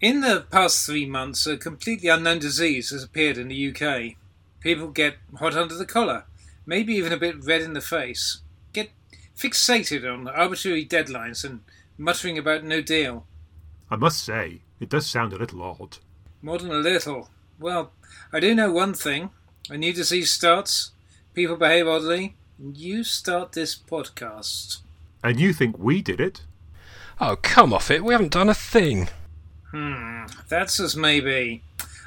In the past three months, a completely unknown disease has appeared in the UK. People get hot under the collar, maybe even a bit red in the face, get fixated on arbitrary deadlines and muttering about no deal. I must say, it does sound a little odd. More than a little. Well, I do know one thing. A new disease starts, people behave oddly, and you start this podcast. And you think we did it? Oh, come off it. We haven't done a thing. Hmm, that's as may be.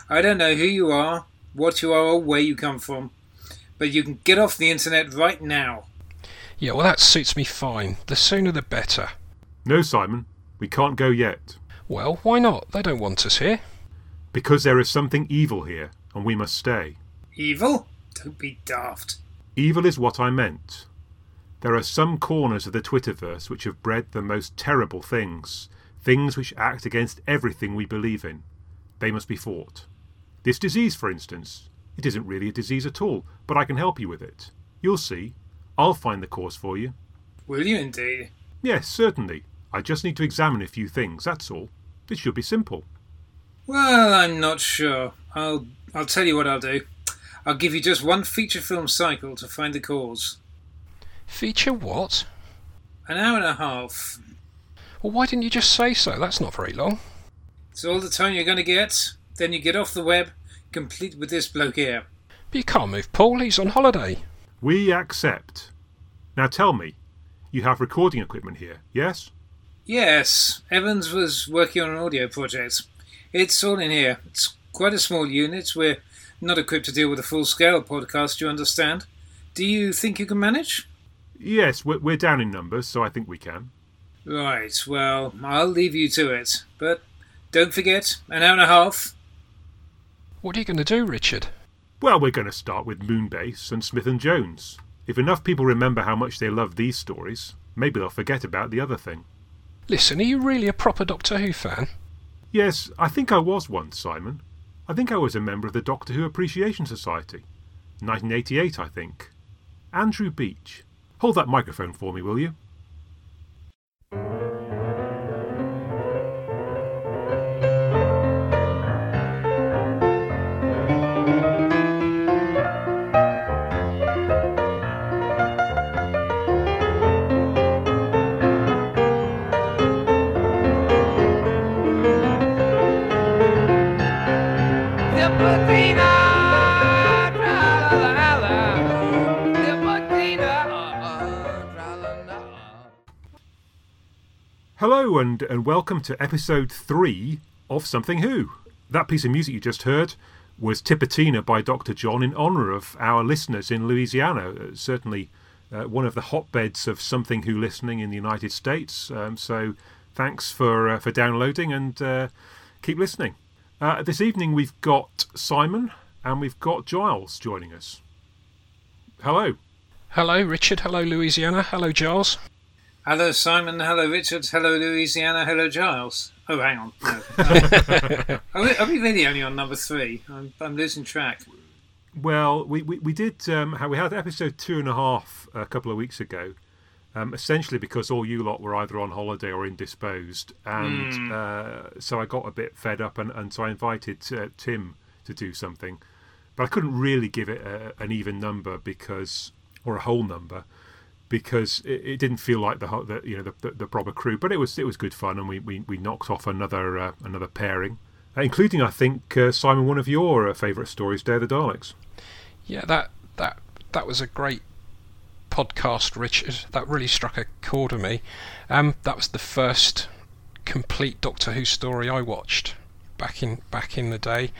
I don't know who you are, what you are, or where you come from, but you can get off the internet right now. Yeah, well, that suits me fine. The sooner the better. No, Simon, we can't go yet. Well, why not? They don't want us here. Because there is something evil here, and we must stay. Evil? Don't be daft. Evil is what I meant. There are some corners of the Twitterverse which have bred the most terrible things, things which act against everything we believe in. They must be fought. This disease, for instance, it isn't really a disease at all, but I can help you with it. You'll see. I'll find the cause for you. Will you indeed? Yes, certainly. I just need to examine a few things, that's all. It should be simple. Well, I'm not sure. I'll I'll tell you what I'll do. I'll give you just one feature film cycle to find the cause. Feature what? An hour and a half. Well, why didn't you just say so? That's not very long. It's all the time you're going to get. Then you get off the web, complete with this bloke here. But you can't move Paul. He's on holiday. We accept. Now tell me, you have recording equipment here, yes? Yes, Evans was working on an audio project. It's all in here. It's quite a small unit. We're not equipped to deal with a full scale podcast, you understand. Do you think you can manage? Yes, we're, we're down in numbers, so I think we can. Right, well, I'll leave you to it. But don't forget, an hour and a half. What are you going to do, Richard? Well, we're going to start with Moonbase and Smith and Jones. If enough people remember how much they love these stories, maybe they'll forget about the other thing. Listen, are you really a proper Doctor Who fan? Yes, I think I was once, Simon. I think I was a member of the Doctor Who Appreciation Society. 1988, I think. Andrew Beach. Hold that microphone for me, will you? Hello and, and welcome to episode 3 of Something Who. That piece of music you just heard was Tipitina by Dr. John in honour of our listeners in Louisiana. Uh, certainly uh, one of the hotbeds of Something Who listening in the United States. Um, so thanks for, uh, for downloading and uh, keep listening. Uh, this evening we've got Simon and we've got Giles joining us. Hello. Hello, Richard. Hello, Louisiana. Hello, Giles. Hello, Simon. Hello, Richard. Hello, Louisiana. Hello, Giles. Oh, hang on. No. are, we, are we really only on number three? I'm, I'm losing track. Well, we, we, we did, um, we had episode two and a half a couple of weeks ago, um, essentially because all you lot were either on holiday or indisposed. And Hmm. uh, so I got a bit fed up, and, and so I invited uh, Tim to do something. But I couldn't really give it a, an even number because, or a whole number, because it, it didn't feel like the, the you know the, the, the proper crew. But it was it was good fun, and we, we, we knocked off another uh, another pairing, uh, including I think uh, Simon one of your uh, favourite stories, of the Daleks. Yeah, that that that was a great podcast, Richard. That really struck a chord with me. Um, that was the first complete Doctor Who story I watched back in back in the day.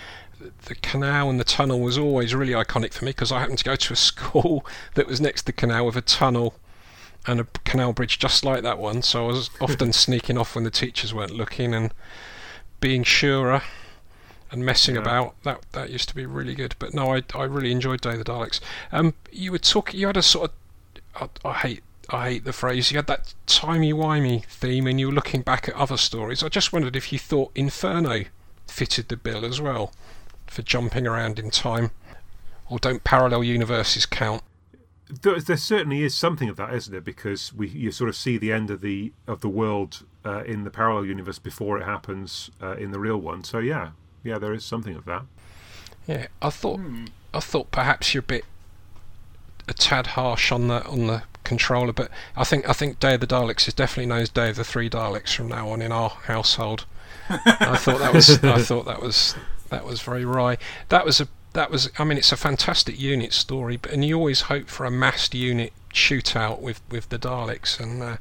The- canal and the tunnel was always really iconic for me because I happened to go to a school that was next to the canal with a tunnel and a canal bridge just like that one. So I was often sneaking off when the teachers weren't looking and being surer and messing Yeah. about. That that used to be really good. But no, I I really enjoyed Day of the Daleks. Um, you were talking. You had a sort of. I, I hate. I hate the phrase. You had that timey wimey theme, and you were looking back at other stories. I just wondered if you thought Inferno fitted the bill as well for jumping around in time, or don't parallel universes count? there, there certainly is something of that, isn't there? Because we you sort of see the end of the of the world uh, in the parallel universe before it happens uh, in the real one. So yeah, yeah, there is something of that. Yeah, I thought I thought perhaps you're a bit a tad harsh on the on the controller, but I think I think Day of the Daleks is definitely known as Day of the Three Daleks from now on in our household. I thought that was I thought that was that was very wry. That was a that was I mean it's a fantastic unit story, but and you always hope for a massed unit shootout with with the Daleks, and uh,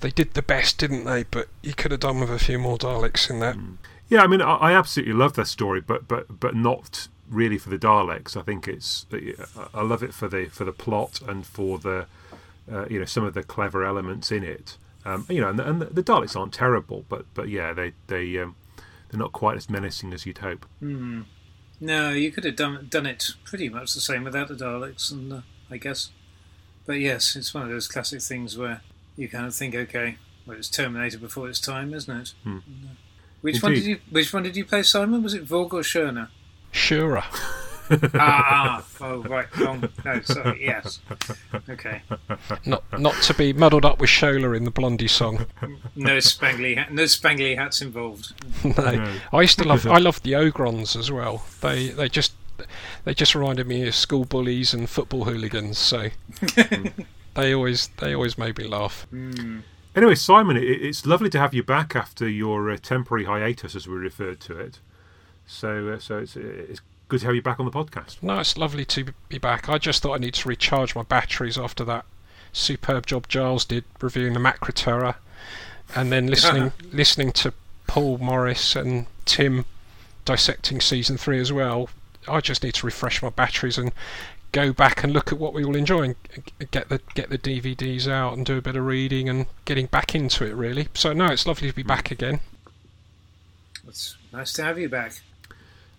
they did the best, didn't they? But you could have done with a few more Daleks in that. Yeah, I mean, I, I absolutely love that story, but but but not really for the Daleks. I think it's I love it for the for the plot and for the uh, you know some of the clever elements in it. Um, you know, and, the- and the, the Daleks aren't terrible, but but yeah, they they um, they're not quite as menacing as you'd hope. No, you could have done done it pretty much the same without the Daleks, and uh, I guess. But yes, it's one of those classic things where you kind of think, okay, well, it's Terminator before its time, isn't it? And, uh, Which one did you Which one did you play, Simon? Was it Vorg or Shirna? Sure. ah, oh right, wrong. No, sorry. Yes. Okay. not not to be muddled up with Shayla in the Blondie song. No spangly, ha- no spangly hats involved. no. No. I used to love I loved the Ogrons as well. They they just they just reminded me of school bullies and football hooligans. So they always they always made me laugh. Anyway, Simon, it, it's lovely to have you back after your uh, temporary hiatus, as we referred to it. So uh, so it's it's good to have you back on the podcast. No, it's lovely to be back. I just thought I need to recharge my batteries after that superb job Giles did reviewing the Macra Terror, and then listening listening to Paul Morris and Tim dissecting season three as well. I just need to refresh my batteries and go back and look at what we all enjoy and get the get the DVDs out and do a bit of reading and getting back into it really. So no, it's lovely to be hmm. back again. It's nice to have you back.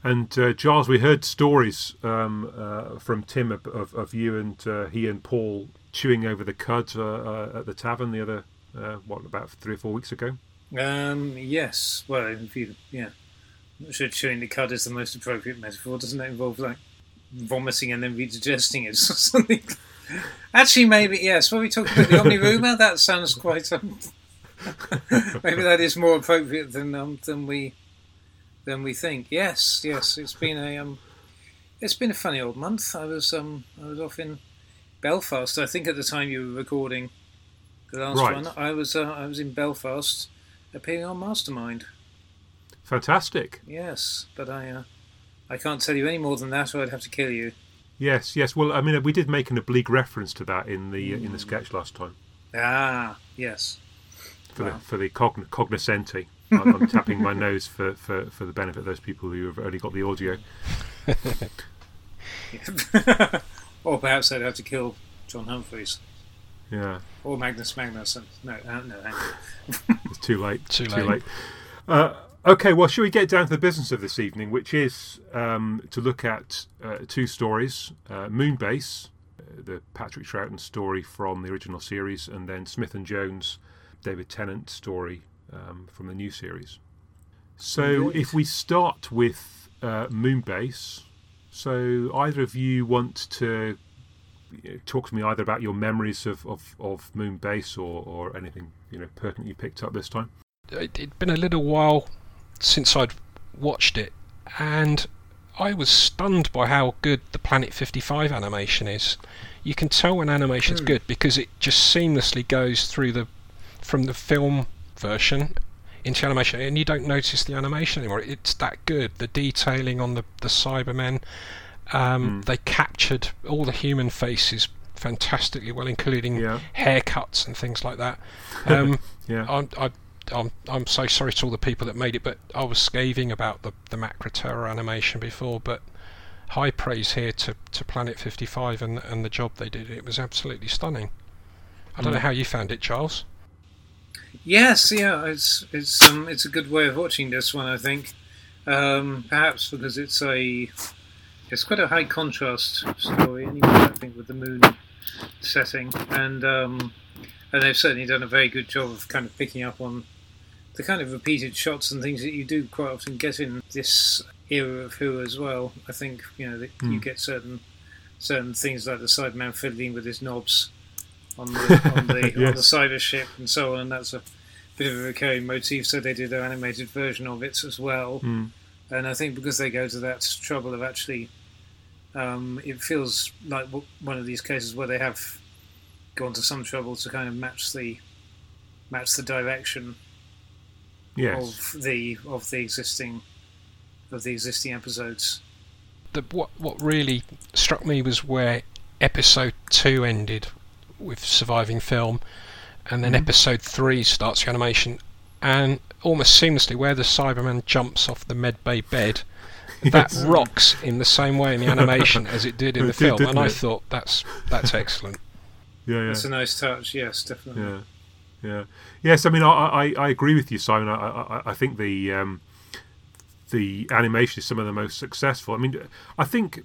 And uh, we heard stories um, uh, from Tim of, of, of you and uh, he and Paul chewing over the cud uh, uh, at the tavern the other uh, what about three or four weeks ago. Um, yes. Well, if you, yeah. I'm not sure chewing the cud is the most appropriate metaphor. Doesn't it involve like vomiting and then redigesting it or something? Actually, maybe yes. When we talk about the Omnirumour, that sounds quite. Um, maybe that is more appropriate than um, than we than we think. Yes, yes. It's been a um, it's been a funny old month. I was um, I was off in Belfast. I think at the time you were recording the last Right. one, I was uh, I was in Belfast appearing on Mastermind. Fantastic. Yes, but I uh, I can't tell you any more than that, or I'd have to kill you. Yes, yes. Well, I mean, we did make an oblique reference to that in the in the sketch last time Ah, yes. for Wow. the for the cogn- cognoscenti. I'm, I'm tapping my nose for, for, for the benefit of those people who have only got the audio. or perhaps I'd have to kill John Humphrys Yeah, or Magnus Magnusson. No, uh, no, hang on. it's too late. Too Too late. late. Uh, okay, well, shall we get down to the business of this evening, which is um, to look at uh, two stories: uh, Moonbase, uh, the Patrick Troughton story from the original series, and then Smith and Jones, David Tennant story um, from the new series. So, Indeed. if we start with uh, Moonbase, so either of you want to you know, talk to me either about your memories of, of, of Moonbase or, or anything you know pertinent you picked up this time? it, it'd been a little while since I'd watched it, and I was stunned by how good the Planet 55 animation is. You can tell when animation's good because it just seamlessly goes through the from the film version into animation, and you don't notice the animation anymore. It's that good. The detailing on the the Cybermen, um, they captured all the human faces fantastically well, including Yeah. haircuts and things like that. Um, Yeah. I'm, I, I'm, I'm so sorry to all the people that made it, but I was scathing about the, the Macra Terror animation before, but high praise here to, to Planet 55 and, and the job they did. It was absolutely stunning. I don't know how you found it, Charles. Yes, yeah, it's it's um it's a good way of watching this one. I think, um, perhaps because it's a it's quite a high contrast story anyway. I think with the moon setting, and um, and they've certainly done a very good job of kind of picking up on the kind of repeated shots and things that you do quite often get in this era of Who as well. I think you know that you get certain certain things like the Cyberman fiddling with his knobs on the on the, Yes. on the ship and so on, and that's a bit of a recurring motif. So they did an animated version of it as well. Mm. And I think because they go to that trouble of actually, um, it feels like one of these cases where they have gone to some trouble to kind of match the match the direction Yes. of the of the existing of the existing episodes. the, what what really struck me was where episode two ended with surviving film, and then Mhm. episode three starts the animation, and almost seamlessly where the Cyberman jumps off the medbay bed. That Yes. rocks in the same way in the animation as it did in It the did, film, didn't and I thought that's that's excellent. Yeah, yeah. It's a nice touch, yes, definitely. Yeah, yeah, yes. I mean, I, I, I agree with you, Simon. I, I, I think the um, the animation is some of the most successful. I mean, I think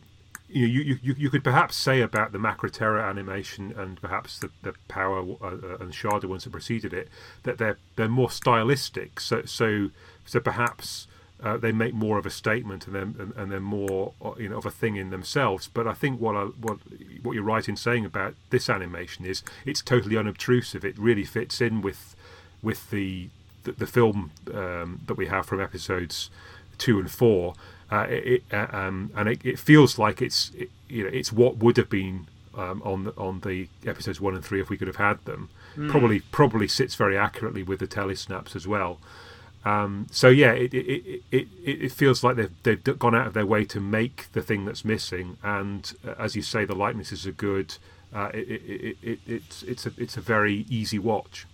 you you, you, you could perhaps say about the Macra Terror animation and perhaps the, the Power uh, uh, and Shada ones that preceded it that they're they're more stylistic. So so so perhaps. Uh, they make more of a statement and then and, and they're more uh, you know of a thing in themselves. But I think what I, what what you're right in saying about this animation is it's totally unobtrusive. It really fits in with with the the, the film um, that we have from episodes two and four. Uh, it, it, uh, um, and it, it feels like it's it, you know it's what would have been um, on the, on the episodes one and three if we could have had them. Probably probably sits very accurately with the telesnaps as well. Um, so yeah, it it, it, it feels like they've they've gone out of their way to make the thing that's missing, and uh, as you say, the likenesses are good. Uh, it, it, it, it, it's it's a it's a very easy watch.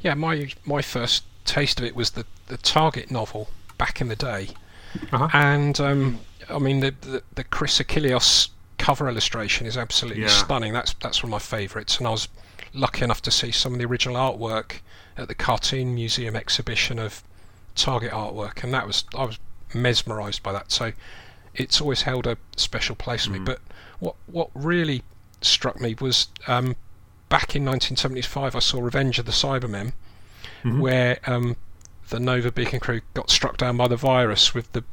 Yeah, my my first taste of it was the the Target novel back in the day, Uh-huh. and um, I mean the, the the Chris Achilleos cover illustration is absolutely Yeah. stunning. That's that's one of my favourites, and I was lucky enough to see some of the original artwork at the Cartoon Museum exhibition of Target artwork, and that was I was mesmerised by that. So it's always held a special place for me. But what what really struck me was um, back in 1975, I saw Revenge of the Cybermen, Mhm. where um, the Nerva Beacon crew got struck down by the virus with the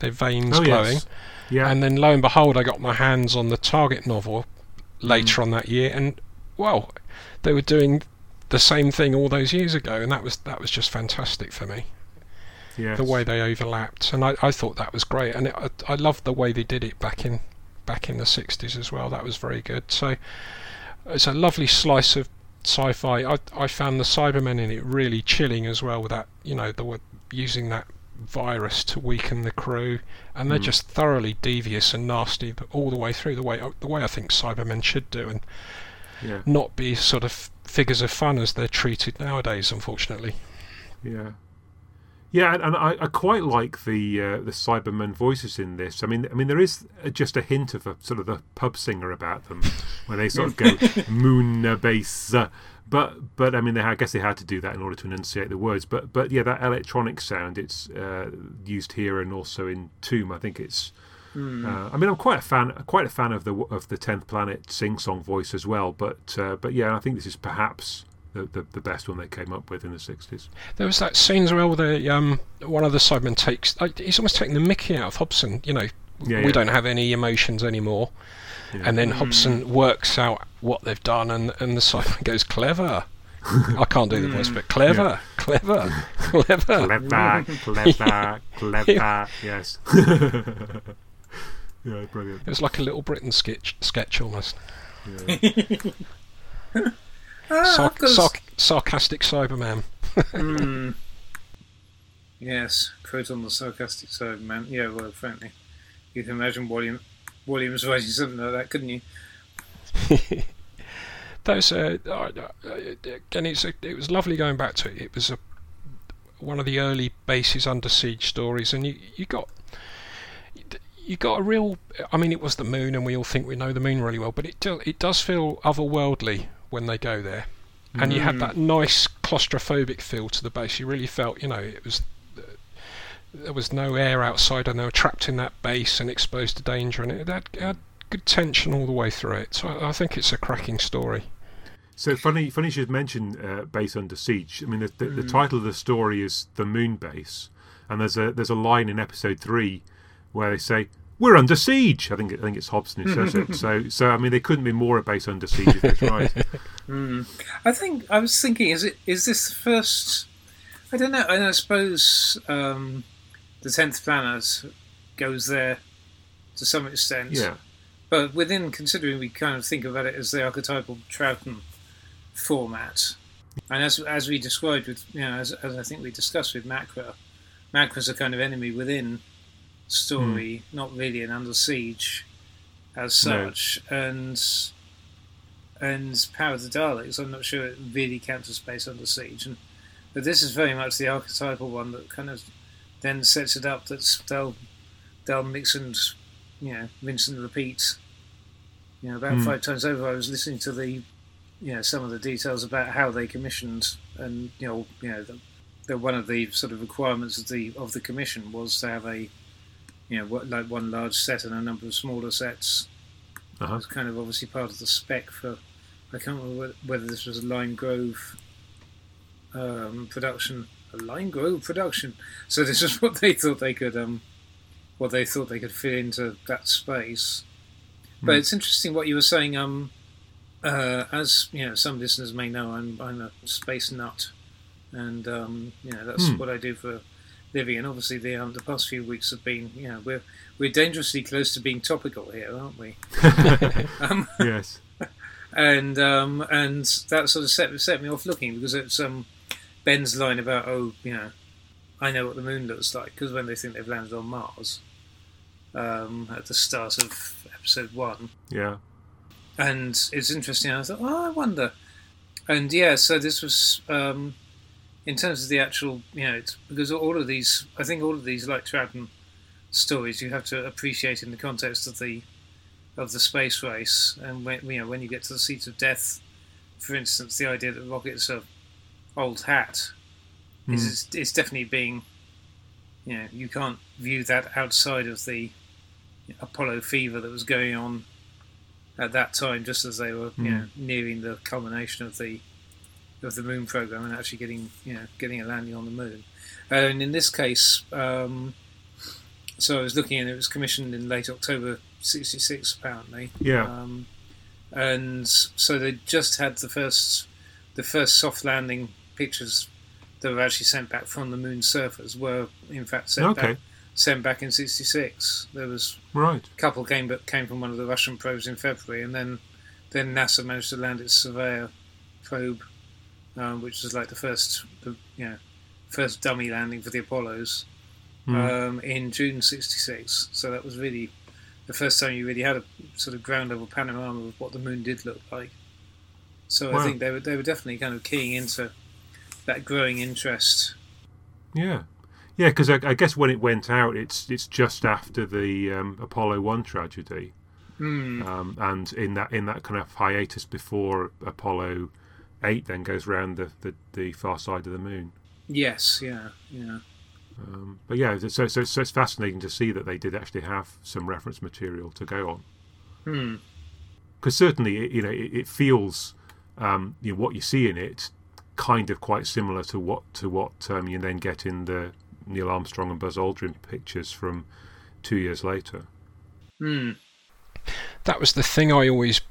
their veins Oh glowing. yes, yeah, And then lo and behold, I got my hands on the Target novel later Mm. on that year, and well, they were doing the same thing all those years ago, and that was that was just fantastic for me. yes. The way they overlapped, and I, I thought that was great, and it, I, I loved the way they did it back in back in the '60s as well. That was very good. So it's a lovely slice of sci-fi. I I found the Cybermen in it really chilling as well. With that, you know, were using that virus to weaken the crew, and they're Mm. just thoroughly devious and nasty but all the way through. The way the way I think Cybermen should do, and yeah, not be sort of figures of fun as they're treated nowadays. Unfortunately. yeah. Yeah, and, I, I quite like the uh, the Cybermen voices in this. I mean, I mean, there is uh, just a hint of a sort of a pub singer about them when they sort of go moon base. Uh, but but I mean, they, I guess they had to do that in order to enunciate the words. But but yeah, that electronic sound it's uh, used here and also in Tomb. I think it's. Uh, I mean, I'm quite a fan, quite a fan of the of the Tenth Planet sing song voice as well. But uh, but yeah, I think this is perhaps the, the the best one they came up with in the '60s. There was that scene as well where the, um, one of the Cybermen takes. Like, he's almost taking the mickey out of Hobson. You know, Yeah, we yeah. don't have any emotions anymore. Yeah. And then hmm. Hobson works out what they've done, and, and the Cyberman goes, clever. I can't do the voice, but hmm. clever, clever, clever. Clever, clever, clever. Yes. yeah, brilliant. It was like a Little Britain sketch, sketch almost. Yeah. Ah, Sar- got sarc- sarcastic Cyberman. Mm. Yes, Proton the sarcastic side, man. Yeah, well, frankly, you can imagine William Williams writing something like that, couldn't you? Those, uh, uh, uh, again, it's a, it was lovely going back to it. It was a, one of the early bases under siege stories, and you you got you got a real. I mean, it was the moon, and we all think we know the moon really well, but it do, it does feel otherworldly when they go there, and you had Mm. that nice claustrophobic feel to the base. You really felt, you know, it was. There was no air outside, and they were trapped in that base and exposed to danger, and it had, it had good tension all the way through it. So I, I think it's a cracking story. So funny, funny you should mention uh, Base Under Siege. I mean, the, the, the title of the story is The Moon Base, and there's a there's a line in episode three where they say, we're under siege. I think I think it's Hobson who says it. So so I mean they couldn't be more a base under siege if it's right. Mm. I think I was thinking, is it is this the first? I don't know. And I suppose um, the tenth planet goes there to some extent. Yeah. But within considering, we kind of think about it as the archetypal Troughton format, and as as we described with you know as, as I think we discussed with Macra, Macra's a kind of enemy within story, not really an under siege as No. such, and and Power of the Daleks. I'm not sure it really counts as space under siege, and but this is very much the archetypal one that kind of then sets it up that they'll they'll mix and you know rinse and repeat. You know, about Hmm. five times over, I was listening to the you know some of the details about how they commissioned, and you know, you know, the, the one of the sort of requirements of the of the commission was to have a you know what, like one large set and a number of smaller sets. It Uh-huh. was kind of obviously part of the spec for. I can't remember whether- this was a Lime Grove um, production, a Lime Grove production. So this is what they thought they could, um, what they thought they could fit into that space. But Hmm. it's interesting what you were saying. Um, uh, as you know, some listeners may know, I'm I'm a space nut, and um, you know that's Hmm. what I do for living. And obviously, the um, the past few weeks have been, you know, we're we're dangerously close to being topical here, aren't we? um, yes. and um, and that sort of set set me off looking because it's um, Ben's line about oh you know I know what the moon looks like because when they think they've landed on Mars um, at the start of episode one Yeah. and it's interesting I thought oh I wonder and yeah so this was um, in terms of the actual you know it's, because all of these I think all of these like Troughton stories you have to appreciate in the context of the of the space race, and when you know when you get to the Seeds of Death, for instance, the idea that rockets are old hat Hmm. is it's definitely being, you know, you can't view that outside of the Apollo fever that was going on at that time, just as they were you Hmm. know nearing the culmination of the of the moon program and actually getting you know getting a landing on the moon. And in this case, um, so I was looking and it was commissioned in late October '66, apparently. Yeah. Um, and so they just had the first the first soft landing pictures that were actually sent back from the moon's surface were in fact sent Okay. back sent back in '66. There was Right. a couple came but came from one of the Russian probes in February, and then then NASA managed to land its Surveyor probe, um, which was like the first the you know first dummy landing for the Apollos Hmm. um, in June '66. So that was really the first time you really had a sort of ground level panorama of what the moon did look like. So Wow. I think they were they were definitely kind of keying into that growing interest. Yeah. Yeah, because I, I guess when it went out, it's it's just after the um, Apollo One tragedy, Hmm. um, and in that in that kind of hiatus before Apollo Eight then goes round the, the, the far side of the moon. Yes, yeah, yeah. Um, but yeah, so, so so it's fascinating to see that they did actually have some reference material to go on. Hmm. because certainly it- you know it, it feels um, you know what you see in it kind of quite similar to what to what um, you then get in the Neil Armstrong and Buzz Aldrin pictures from two years later. Hmm. that was the thing I always, y-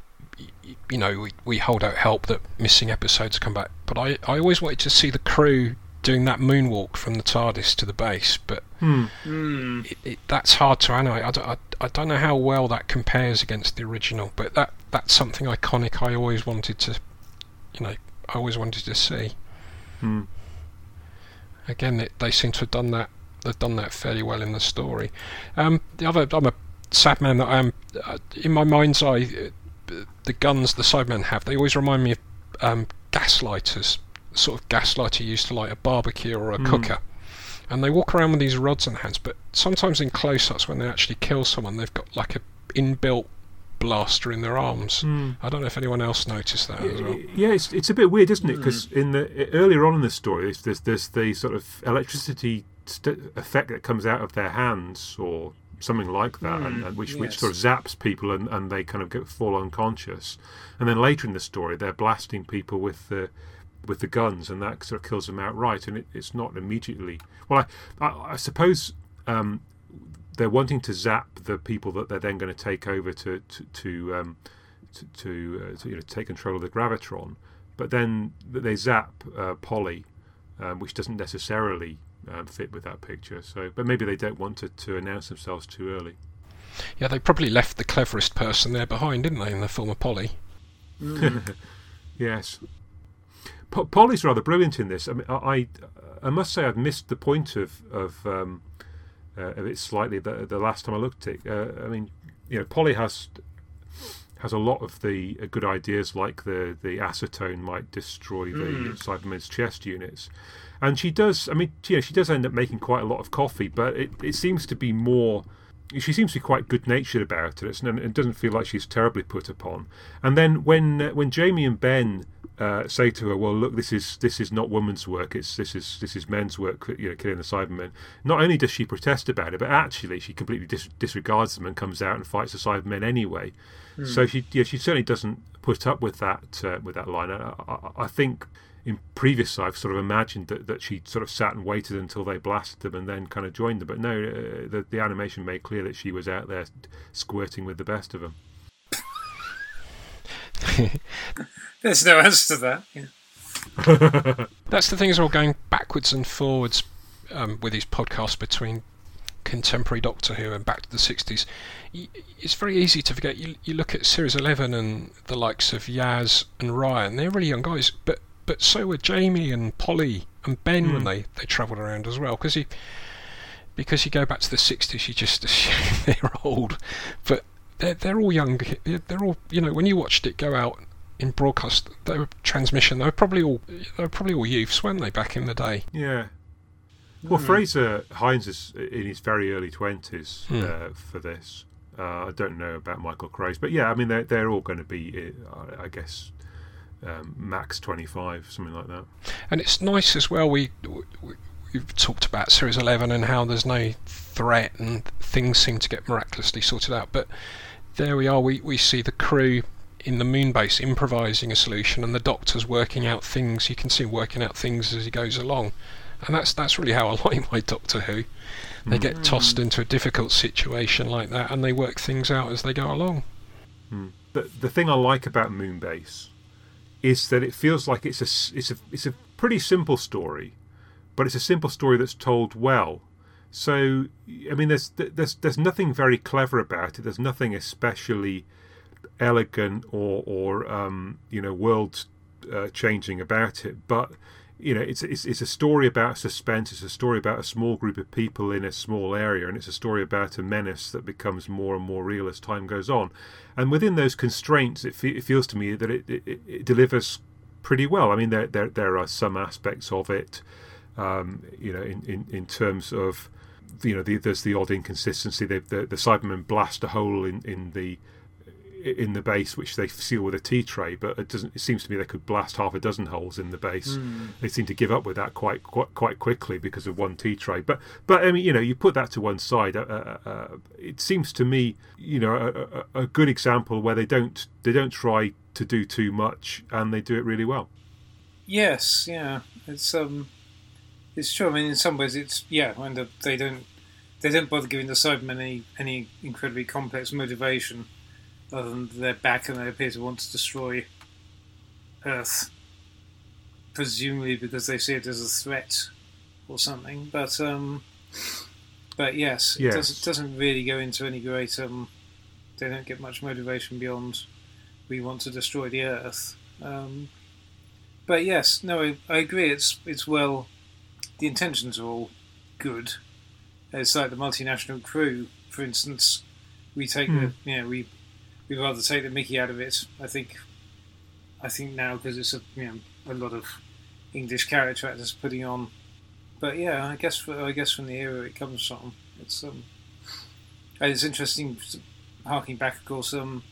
you know, we, we hold out help that missing episodes come back. But I, I always wanted to see the crew doing that moonwalk from the TARDIS to the base. But Hmm. Hmm. it, it, that's hard to animate. I don't, I, I don't know how well that compares against the original. But that that's something iconic. I always wanted to, you know, I always wanted to see. Hmm. Again, it, they seem to have done that. They've done that fairly well in the story. Um, the other, I'm a sad man that I am. Uh, in my mind's eye, the guns the Cybermen have, they always remind me of um, gaslighters. The sort of gaslighter used to light a barbecue or a Hmm. cooker. And they walk around with these rods in hands, but sometimes in close-ups when they actually kill someone, they've got like a inbuilt blaster in their arms. Hmm. I don't know if anyone else noticed that as well. Yeah, it's it's a bit weird, isn't it? Because in the earlier on in the story, there's there's, there's the sort of electricity st- effect that comes out of their hands or something like that, Mm, and which which yes. sort of zaps people and, and they kind of get fall unconscious. And then later in the story, they're blasting people with the with the guns, and that sort of kills them outright. And it, it's not immediately. Well, I I, I suppose um, they're wanting to zap the people that they're then going to take over to to to, um, to, to, uh, to, you know take control of the gravitron, but then they zap uh, Polly, um, which doesn't necessarily um, fit with that picture. So, but maybe they don't want to, to announce themselves too early. Yeah, they probably left the cleverest person there behind, didn't they, in the form of Polly? Mm. yes. Po- Polly's rather brilliant in this. I mean, I, I must say I've missed the point of of, um, uh, of it slightly the, the last time I looked at it. Uh, I mean, you know, Polly has has a lot of the uh, good ideas, like the the acetone might destroy the mm. Cybermen's chest units, and she does. I mean, you know, she does end up making quite a lot of coffee, but it, it seems to be more she seems to be quite good natured about it, and it doesn't feel like she's terribly put upon. And then when uh, when Jamie and Ben uh, say to her, "Well, look, this is this is not women's work. It's this is this is men's work. You know, killing the Cybermen." Not only does she protest about it, but actually she completely dis- disregards them and comes out and fights the Cybermen anyway. Mm. So she yeah she certainly doesn't put up with that uh, with that line. I, I, I think in previous I've sort of imagined that, that she sort of sat and waited until they blasted them and then kind of joined them. But no, uh, the, the animation made clear that she was out there squirting with the best of them. There's no answer to that. Yeah. That's the thing is all going backwards and forwards um, with these podcasts between contemporary Doctor Who and back to the 60s. It's very easy to forget. You, you look at Series 11 and the likes of Yaz and Ryan, they're really young guys, but but so were Jamie and Polly and Ben mm. when hmm. they, they travelled around as well. Because you because you go back to the sixties, you just assume they're old, but they're they're all young. They're all you know. When you watched it go out in broadcast, they were transmission. They were probably all they were probably all youths, weren't they, back in the day? Yeah. Well, mm. Frazer Hines is in his very early twenties mm. uh, for this. Uh, I don't know about Michael Craze, but yeah, I mean they're they're all going to be, uh, I guess, um, max 25, something like that. And it's nice as well. We, we we've talked about Series 11 and how there's no threat and things seem to get miraculously sorted out. But there we are. We we see the crew in the moon base improvising a solution, and the doctor's working out things. You can see him working out things as he goes along, and that's that's really how I like my Doctor Who. They mm. get tossed into a difficult situation like that, and they work things out as they go along. Mm. But the thing I like about Moonbase is that it feels like it's a it's a it's a pretty simple story, but it's a simple story that's told well. So I mean, there's there's there's nothing very clever about it. There's nothing especially elegant or or um, you know world uh, changing about it, but you know, it's, it's it's a story about suspense. It's a story about a small group of people in a small area, and it's a story about a menace that becomes more and more real as time goes on. And within those constraints, it, fe- it feels to me that it, it, it, delivers pretty well. I mean, there there, there are some aspects of it, um, you know, in, in, in terms of you know, the, there's the odd inconsistency. The, the, the Cybermen blast a hole in, in the in the base, which they seal with a tea tray. But it doesn't. It seems to me they could blast half a dozen holes in the base. Mm. They seem to give up with that quite, quite quite quickly because of one tea tray. But but I mean, you know, you put that to one side. Uh, uh, uh, it seems to me, you know, a, a, a good example where they don't they don't try to do too much and they do it really well. Yes, yeah, it's um, it's true. I mean, in some ways, it's yeah, when they don't they don't bother giving the Cybermen any any incredibly complex motivation other than they're back and they appear to want to destroy Earth, presumably because they see it as a threat or something. But um, but yes, yes. It, does, it doesn't really go into any great. Um, they don't get much motivation beyond we want to destroy the Earth. Um, but yes, no, I, I, agree. It's it's well, the intentions are all good. It's like the multinational crew, for instance. We take mm. the hmm. you know we we'd rather take the Mickey out of it. I think. I think now because it's a you know a lot of English character actors putting on, but yeah, I guess for, I guess from the era it comes from, it's um, it's interesting, harking back, of course, um,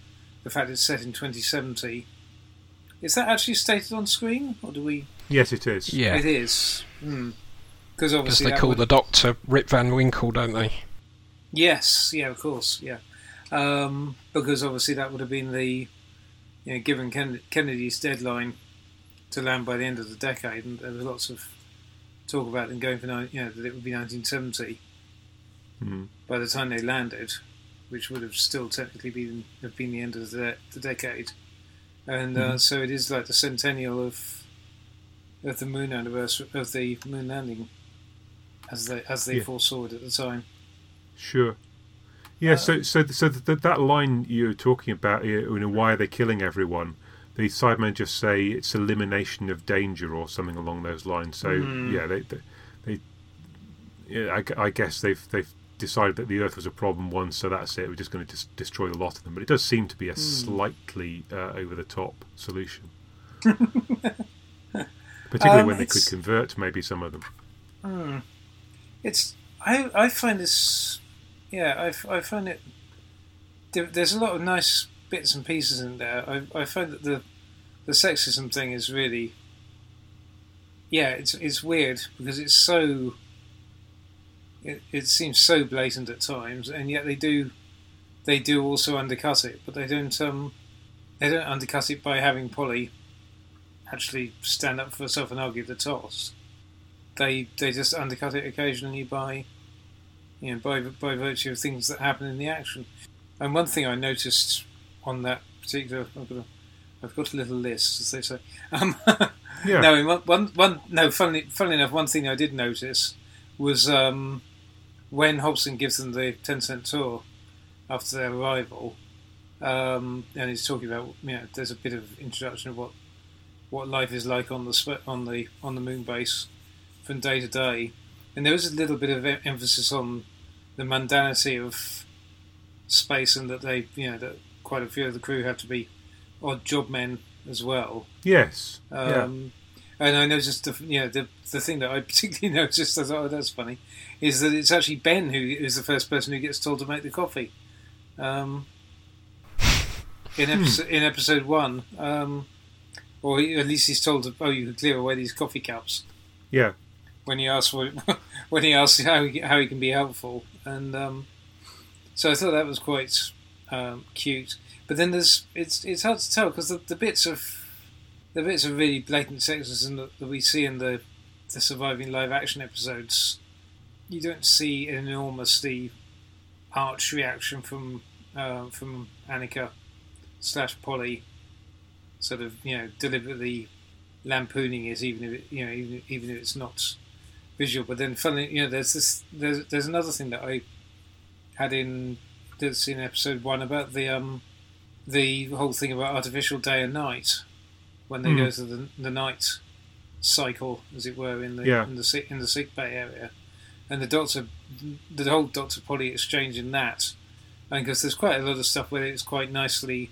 the fact it's set in 2070. Is that actually stated on screen, or do we? Yes, it is. Yeah, it is. Because obviously they call would... the Doctor Rip Van Winkle, don't they? Yes, yeah, of course, yeah um, because obviously that would have been the, you know, given Ken- Kennedy's deadline to land by the end of the decade, and there was lots of talk about them going for, you know, that it would be 1970. Mm. by the time they landed, which would have still technically been have been the end of the, the decade. And uh, Mhm. so it is like the centennial of of the moon anniversary of the moon landing, as they as they Yeah. foresaw it at the time. Sure. Yeah. Uh, so so so that that line you're talking about, you know, why are they killing everyone? The Cybermen just say it's elimination of danger or something along those lines. So Mm. yeah, they they, they yeah, I, I guess they've they've decided that the Earth was a problem once, so that's it. We're just going to dis- destroy the lot of them. But it does seem to be a slightly uh, over the top solution. Particularly Um, when they could convert maybe some of them. Hmm. It's I I find this yeah I, I find it there, there's a lot of nice bits and pieces in there. I I find that the the sexism thing is really yeah it's it's weird because it's so it, it seems so blatant at times and yet they do they do also undercut it but they don't um they don't undercut it by having Polly actually stand up for herself and argue the toss they they just undercut it occasionally by you know by by virtue of things that happen in the action. And one thing I noticed on that particular I've got a, I've got a little list as they say. Um, Yeah. no, one, one, one no. Funnily, funnily enough, one thing I did notice was um, when Hobson gives them the ten cent tour after their arrival, um, and he's talking about you know there's a bit of introduction of what what life is like on the on the on the moon base from day to day, and there was a little bit of emphasis on the mundanity of space and that they you know that quite a few of the crew have to be odd job men as well. Yes. yeah. Um, And I noticed, the, you know, the the thing that I particularly noticed, I thought, oh, that's funny, is that it's actually Ben who is the first person who gets told to make the coffee. Um, in episode in episode one, um, or at least he's told, to, oh, you can clear away these coffee cups Yeah. When he asks what, when he asks how he, how he can be helpful, and um, so I thought that was quite um, cute. But then there's it's it's hard to tell because the, the bits of the bits of really blatant sexism that, that we see in the the surviving live action episodes, you don't see an enormously arch reaction from uh, from Anneke slash Polly, sort of you know deliberately lampooning it, even if it, you know even, even if it's not visual. But then, funnily, you know, there's this there's there's another thing that I had in that's in episode one about the um the whole thing about artificial day and night when they Hmm. go to the the night cycle, as it were, in the Yeah. in the sick in the sick bay area, and the doctor the whole Doctor Polly exchange in that, and because there's quite a lot of stuff where it's quite nicely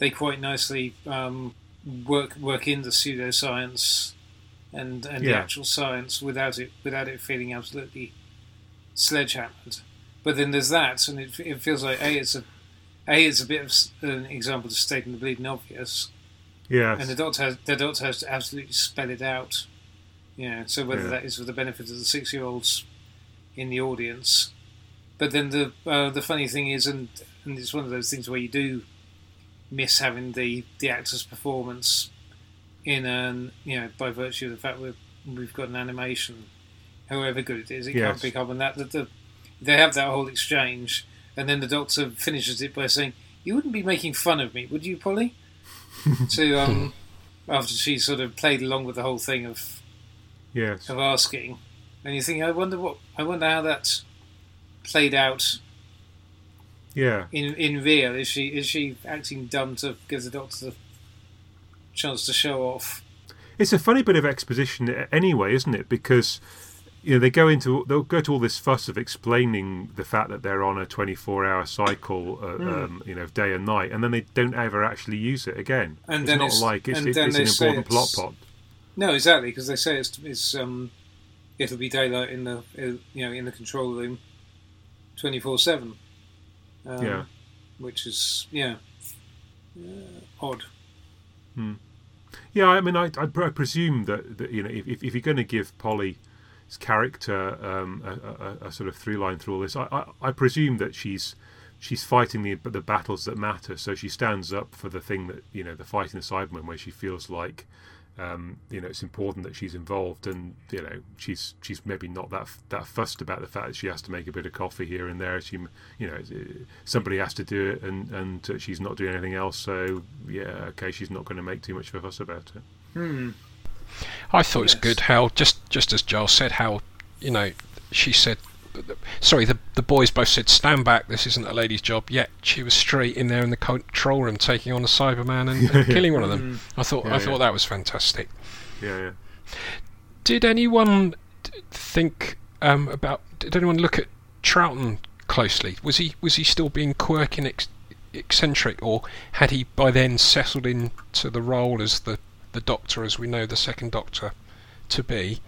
they quite nicely um, work work in the pseudoscience and and the actual science without it without it feeling absolutely sledgehammered. But then there's that, and it, it feels like a it's a a it's a bit of an example of stating the bleeding obvious, Yes. and the doctor has the doctor has to absolutely spell it out. Know, so whether Yeah. that is for the benefit of the six year olds in the audience, but then the uh, the funny thing is, and and it's one of those things where you do miss having the the actor's performance in an you know by virtue of the fact we've we've got an animation, however good it is, it Yes. can't pick up on that. That the they have that whole exchange, and then the doctor finishes it by saying, "You wouldn't be making fun of me, would you, Polly?" to um, after she sort of played along with the whole thing of yes. of asking, and you think, I wonder what, I wonder how that played out Yeah. in in real. Is she is she acting dumb to give the doctor the chance to show off? It's a funny bit of exposition anyway, isn't it? Because you know they go into they'll go to all this fuss of explaining the fact that they're on a 24-hour cycle, uh, Hmm. um, you know, day and night, and then they don't ever actually use it again. And it's then not it's- like it's, it- it's an important plot pot. No, exactly, because they say it's it's um, it'll be daylight in the you know in the control room, twenty four seven. Yeah. which is yeah, uh, odd. Yeah, I mean, I, I, I presume that, that you know if, if if you're going to give Polly's character um, a, a, a sort of through line through all this, I, I, I presume that she's she's fighting the the battles that matter. So she stands up for the thing that you know the fight in the Cybermen, where she feels like um, you know, it's important that she's involved, and you know, she's she's maybe not that that fussed about the fact that she has to make a bit of coffee here and there. She, you know, somebody has to do it, and and she's not doing anything else. So yeah, okay, she's not going to make too much of a fuss about it. Hmm. I thought yes. it was good how just just as Giles said how you know she said sorry, the the boys both said, "Stand back! This isn't a lady's job." Yet she was straight in there in the control room, taking on a Cyberman and, and killing one of them. Mm. I thought yeah, I thought that was fantastic. Yeah, yeah. Did anyone think um, about? Did anyone look at Troughton closely? Was he was he still being quirky and ex- eccentric, or had he by then settled into the role as the the Doctor, as we know the second Doctor to be?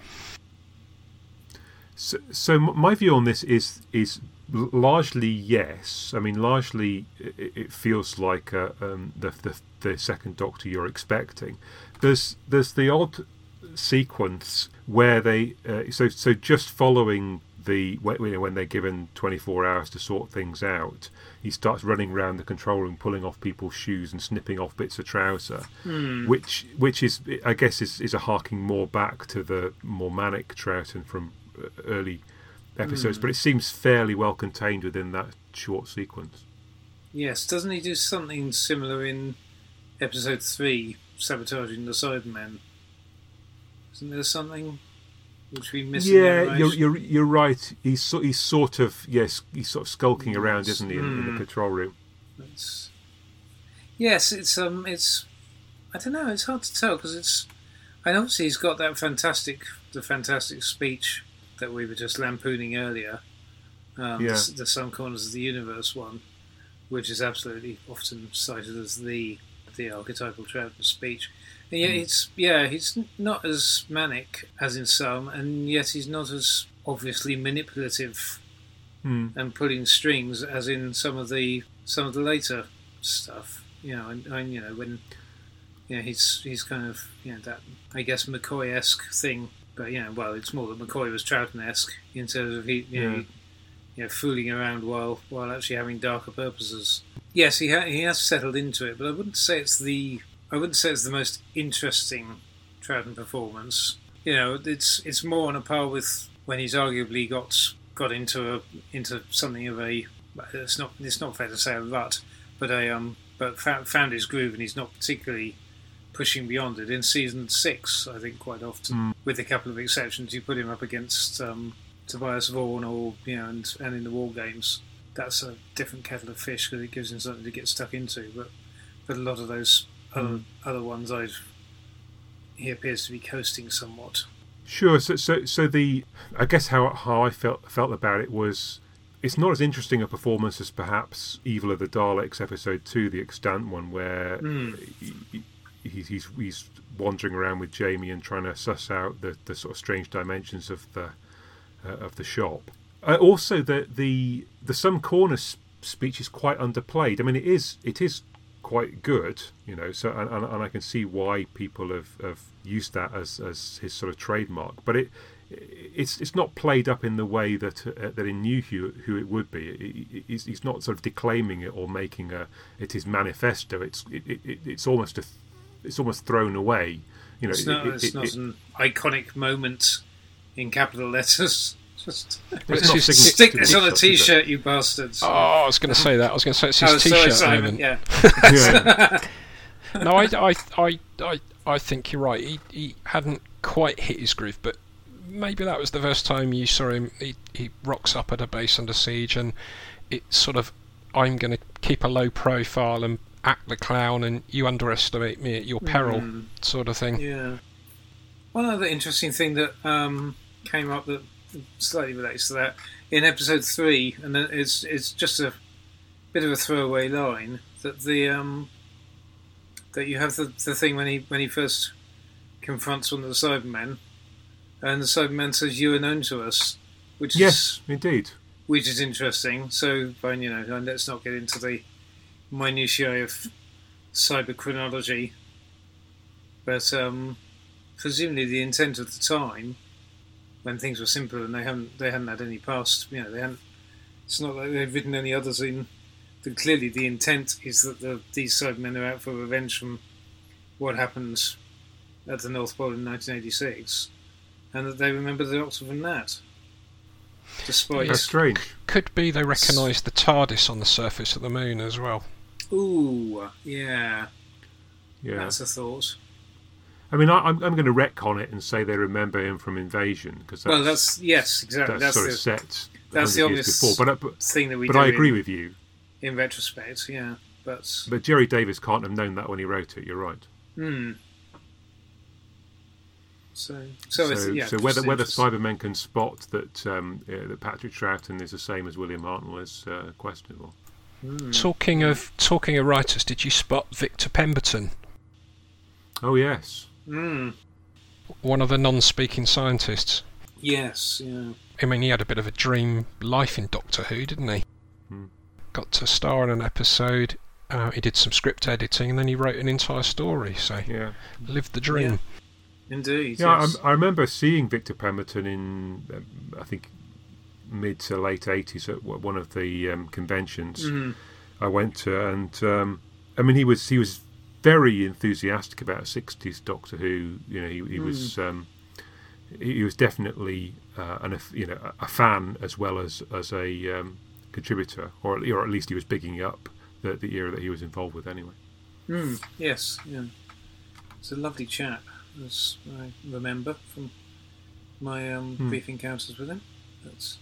So, so my view on this is is largely yes. I mean, largely it, it feels like uh, um, the, the, the second Doctor you're expecting. There's there's the odd sequence where they uh, so so just following the when, when they're given 24 hours to sort things out, he starts running around the control room, pulling off people's shoes and snipping off bits of trouser, hmm. which which is I guess is, is a harking more back to the more manic Troughton from early episodes, mm. but it seems fairly well contained within that short sequence. Yes, doesn't he do something similar in episode three, sabotaging the Cybermen? Isn't there something which we missed? Yeah, you're, you're you're right. He's so, he's sort of yes, he's sort of skulking yes. around, isn't he, in, mm. in, the hmm. control room? It's, yes, it's um, it's I don't know. It's hard to tell because it's and obviously he's got that fantastic the fantastic speech that we were just lampooning earlier, um, yeah. the, the Some Corners of the Universe one, which is absolutely often cited as the the archetypal Troughton speech. And yet, mm. it's yeah, he's not as manic as in some, and yet he's not as obviously manipulative mm. and pulling strings as in some of the some of the later stuff. You know, and, and you know when you know he's he's kind of you know that I guess McCoy esque thing but yeah, well, it's more that McCoy was Troughton-esque in terms of he, you, yeah. know, he, you know, fooling around while while actually having darker purposes. Yes, he ha- he has settled into it, but I wouldn't say it's the I wouldn't say it's the most interesting Troughton performance. You know, it's it's more on a par with when he's arguably got got into a into something of a it's not it's not fair to say a rut, but a um but found, found his groove and he's not particularly pushing beyond it in season six. I think quite often, mm. with a couple of exceptions, you put him up against um, Tobias Vaughan or you know, and, and in the war games, that's a different kettle of fish because it gives him something to get stuck into. But but a lot of those mm. other other ones, I he appears to be coasting somewhat. Sure. So so so the I guess how how I felt felt about it was it's not as interesting a performance as perhaps Evil of the Daleks episode two, the extant one, where mm. He's, he's he's wandering around with Jamie and trying to suss out the, the sort of strange dimensions of the uh, of the shop. Uh, also, the the the some corner speech is quite underplayed. I mean, it is it is quite good, you know. So and, and I can see why people have, have used that as, as his sort of trademark. But it it's it's not played up in the way that uh, that in New Who, who it would be. It, it, he's, he's not sort of declaiming it or making a it is manifesto. It's it, it, it's almost a it's almost thrown away. You know, it's not, it, it's not an iconic moment in capital letters. Just, just stick this on a T-shirt, you bastards! Oh, I was going to say that. I was going to say it's his oh, T-shirt sorry, moment. Yeah. yeah. no, I, I, I, I, I think you're right. He, he hadn't quite hit his groove, but maybe that was the first time you saw him. He, he rocks up at a base under siege, and it's sort of I'm going to keep a low profile and act the clown and you underestimate me at your peril, mm. sort of thing. Yeah. One other interesting thing that um, came up that slightly relates to that in episode three, and it's it's just a bit of a throwaway line that the um, that you have the, the thing when he when he first confronts one of the Cybermen, and the Cyberman says, "You are known to us," which yes, is, indeed, which is interesting. So, fine, you know, let's not get into the minutiae of cyber chronology, but um, presumably the intent of the time, when things were simpler and they haven't they hadn't had any past, you know, they hadn't. It's not like they've written any others in. But clearly, the intent is that the, these Cybermen are out for revenge from what happened at the North Pole in 1986, and that they remember the Doctor from that. Despite, That's strange. Could be they recognised the TARDIS on the surface of the moon as well. Ooh, yeah, Yeah. that's a thought. I mean, I, I'm, I'm going to retcon it and say they remember him from Invasion because that's, well, that's yes, exactly. that's, That's, sort the of set. that's the obvious before. But, I- but, thing that we but I agree in, with you. in retrospect. Yeah, but But Gerry Davis can't have known that when he wrote it. You're right. hmm. So, so, it's, yeah, so whether whether. Cybermen can spot that um, uh, that Patrick Troughton is the same as William Hartnell is uh, questionable. Hmm. Talking of talking of writers, did you spot Victor Pemberton, Oh yes, Hmm. one of the non-speaking scientists? Yes, yeah. I mean, he had a bit of a dream life in Doctor Who, didn't he? Hmm. Got to star in an episode. Uh, he did some script editing, and then he wrote an entire story. So yeah. lived the dream. Indeed. Yeah, yes. I, I remember seeing Victor Pemberton in, um, I think, mid to late 80s at one of the um, conventions Mhm. I went to. And, um, I mean, he was he was very enthusiastic about 60s Doctor Who. You know, he, he was um, he was definitely uh, an, you know, a fan as well as, as a um, contributor, or, or at least he was bigging up the, the era that he was involved with anyway. Mm, yes, yeah. It's a lovely chap, as I remember from my um, Hmm. brief encounters with him. That's...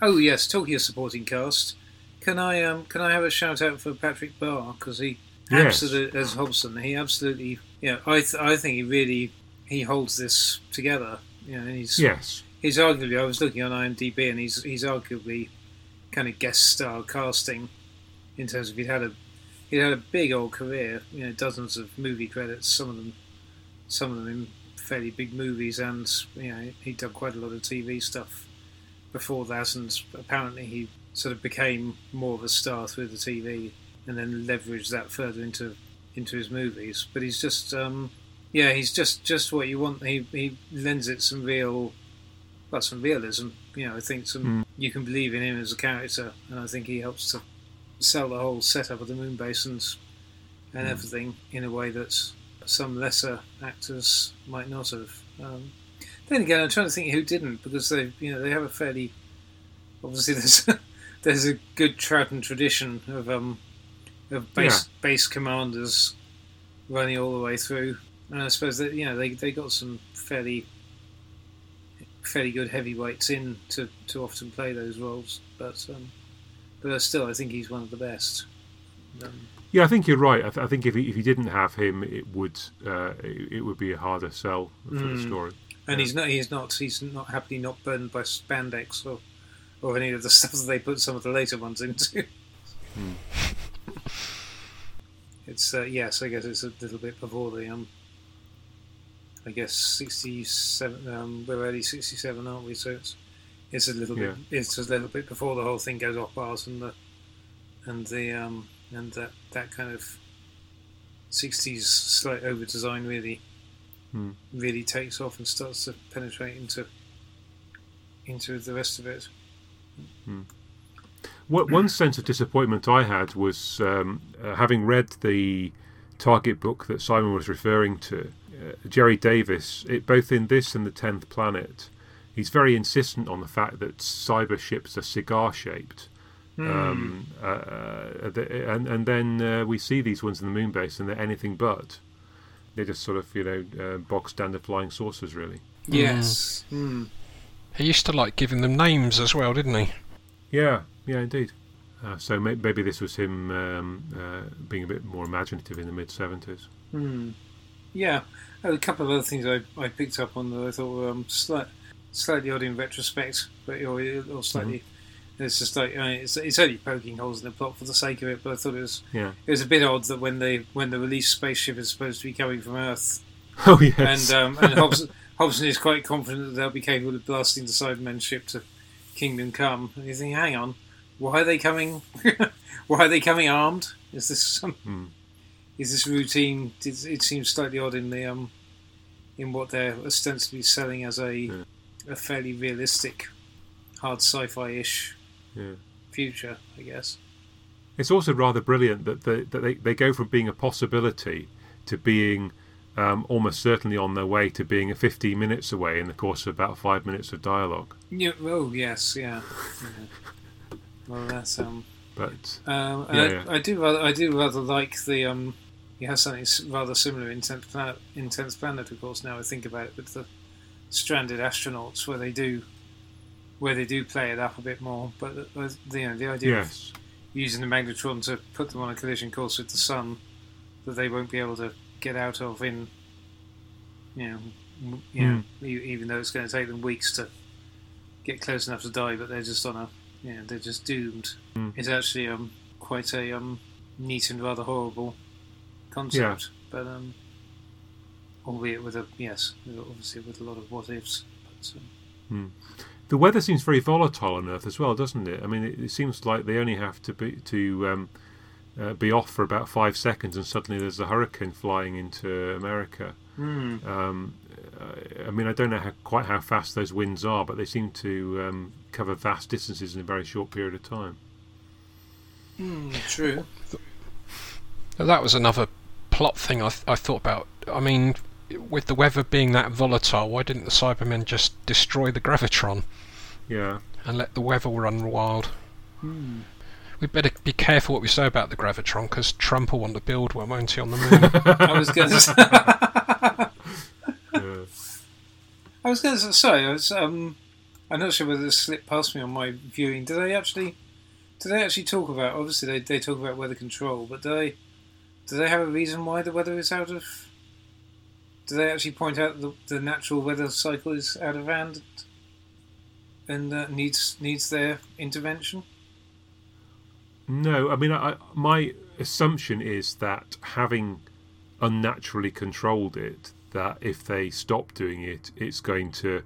Oh yes, talking of supporting cast, can I um, can I have a shout out for Patrick Barr because he Yes. absolutely as Hobson he absolutely yeah I th- I think he really he holds this together. You know, and he's Yes. he's arguably I was looking on IMDb and he's he's arguably kind of guest star casting in terms of he'd had a he'd had a big old career, you know, dozens of movie credits, some of them some of them in fairly big movies and you know, he'd done quite a lot of TV stuff before that and apparently he sort of became more of a star through the TV and then leveraged that further into into his movies. But he's just um yeah, he's just just what you want. He he lends it some real well, some realism. You know, I think some you can believe in him as a character, and I think he helps to sell the whole setup of the moon base and and everything in a way that some lesser actors might not have. Um, then again, I'm trying to think who didn't because they, you know, they have a fairly obviously there's there's a good Troughton tradition of um of base base commanders running all the way through, and I suppose that you know they they got some fairly fairly good heavyweights in to, to often play those roles, but um, but still, I think he's one of the best. Um, Yeah, I think you're right. I, th- I think if he, if he didn't have him, it would uh, it, it would be a harder sell for the Mm. story. And he's not he's not he's not happily not burned by spandex or or any of the stuff that they put some of the later ones into. It's uh, yes, I guess it's a little bit before the um. I guess sixty-seven. Um, we're already sixty-seven, aren't we? So it's it's a little Yeah. bit. It's a little bit before the whole thing goes off bars and the and the um and that that kind of sixties slight over design really Hmm. really takes off and starts to penetrate into into the rest of it. What, one sense of disappointment I had was um, uh, having read the Target book that Simon was referring to. Uh, Gerry Davis, it, both in this and the Tenth Planet, he's very insistent on the fact that cyber ships are cigar shaped. Um, uh, uh, and and then uh, we see these ones in the moon base, and they're anything but. They're just sort of you know uh, box standard flying saucers, really. Yes. Hmm. He used to like giving them names as well, didn't he? Yeah, yeah, indeed. Uh, so may- maybe this was him um, uh, being a bit more imaginative in the mid seventies. Hmm. Yeah, a couple of other things I, I picked up on that I thought were um, slight, slightly odd in retrospect, but or, or slightly. It's just like I mean, it's, it's only poking holes in the plot for the sake of it, but I thought it was Yeah. it was a bit odd that when they when the released spaceship is supposed to be coming from Earth, Oh yes. and um, and Hobson, Hobson is quite confident that they'll be capable of blasting the Cybermen's ship to Kingdom Come, and you think, hang on, why are they coming? why are they coming armed? Is this some? Hmm. Is this routine? It, it seems slightly odd in the um, in what they're ostensibly selling as a Yeah. a fairly realistic, hard sci-fi-ish yeah. future, I guess. It's also rather brilliant that the, that they, they go from being a possibility to being um, almost certainly on their way to being a 15 minutes away in the course of about five minutes of dialogue. Yeah. Oh yes. Yeah. yeah. Well, that's um. But Um, Yeah, I, yeah. I do rather I do rather like the um. You have something rather similar in Intense Planet, in Tenth Planet, of course. Now I think about it, with the stranded astronauts, where they do, where they do play it up a bit more. But you know, the idea yes, of using the magnetron to put them on a collision course with the sun that they won't be able to get out of in, you know, you know, e- even though it's going to take them weeks to get close enough to die, but they're just on a, you know, they're just doomed. Mm. It's actually um quite a um neat and rather horrible concept, but um, albeit with a yes, obviously with a lot of what ifs. But, um, the weather seems very volatile on Earth as well, doesn't it? I mean, it, it seems like they only have to be to um, uh, be off for about five seconds, and suddenly there's a hurricane flying into America. hmm. Um, uh, I mean, I don't know how, quite how fast those winds are, but they seem to um, cover vast distances in a very short period of time. Hmm, true. That was another plot thing I, th- I thought about. I mean, with the weather being that volatile, why didn't the Cybermen just destroy the gravitron Yeah. and let the weather run wild? Hmm. We better be careful what we say about the gravitron because Trump will want to build one, won't he, on the moon? I was going to. yeah. I was going to say, I was, um, I'm not sure whether this slipped past me on my viewing. Did they actually, did they actually talk about? Obviously, they, they talk about weather control, but do they, do they have a reason why the weather is out of? Do they actually point out the the natural weather cycle is out of hand, and uh, needs needs their intervention? No, I mean, I, my assumption is that having unnaturally controlled it, that if they stop doing it, it's going to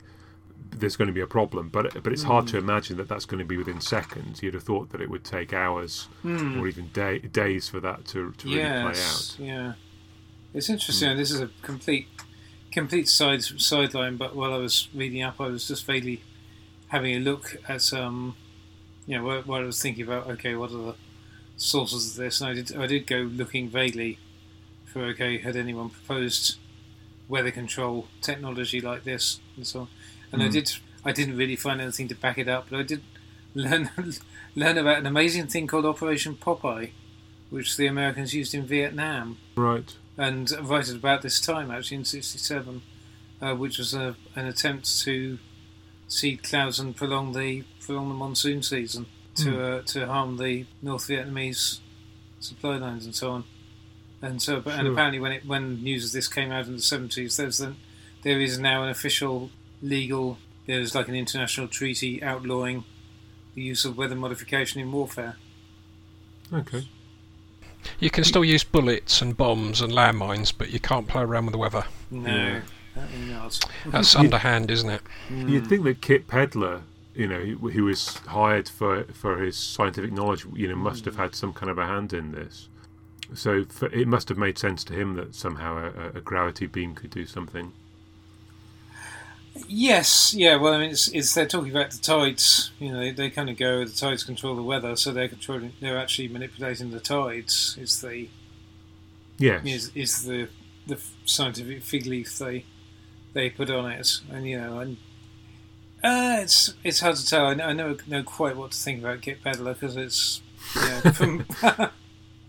there's going to be a problem. But but it's hard to imagine that that's going to be within seconds. You'd have thought that it would take hours or even day, days for that to, to really play out. yes, yeah. It's interesting. This is a complete, complete side sideline. But while I was reading up, I was just vaguely having a look at, um, you know, while, while I was thinking about, okay, what are the sources of this? And I did, I did go looking vaguely for, okay, had anyone proposed weather control technology like this and so on. And I Mm. did, I didn't really find anything to back it up, but I did learn learn about an amazing thing called Operation Popeye, which the Americans used in Vietnam Right. And right at about this time, actually in '67, uh, which was a, an attempt to seed clouds and prolong the prolong the monsoon season to uh, to harm the North Vietnamese supply lines and so on. And so, but, and apparently, when it when news of this came out in the '70s, there's the, there is now an official legal. There's like an international treaty outlawing the use of weather modification in warfare. Okay. You can still use bullets and bombs and landmines, but you can't play around with the weather. No, Yeah. That's underhand, isn't it? You'd think that Kit Pedler, you know, who who was hired for for his scientific knowledge, you know, must have had some kind of a hand in this. So for, it must have made sense to him that somehow a, a gravity beam could do something. Yes, yeah. Well, I mean, it's, it's they're talking about the tides. You know, they, they kind of go the tides control the weather, so they're controlling. They're actually manipulating the tides. Is the Yes. is, is the the scientific fig leaf they they put on it, and you know, and uh, it's it's hard to tell. I, know- I never know quite what to think about Kit Pedler because it's you know, from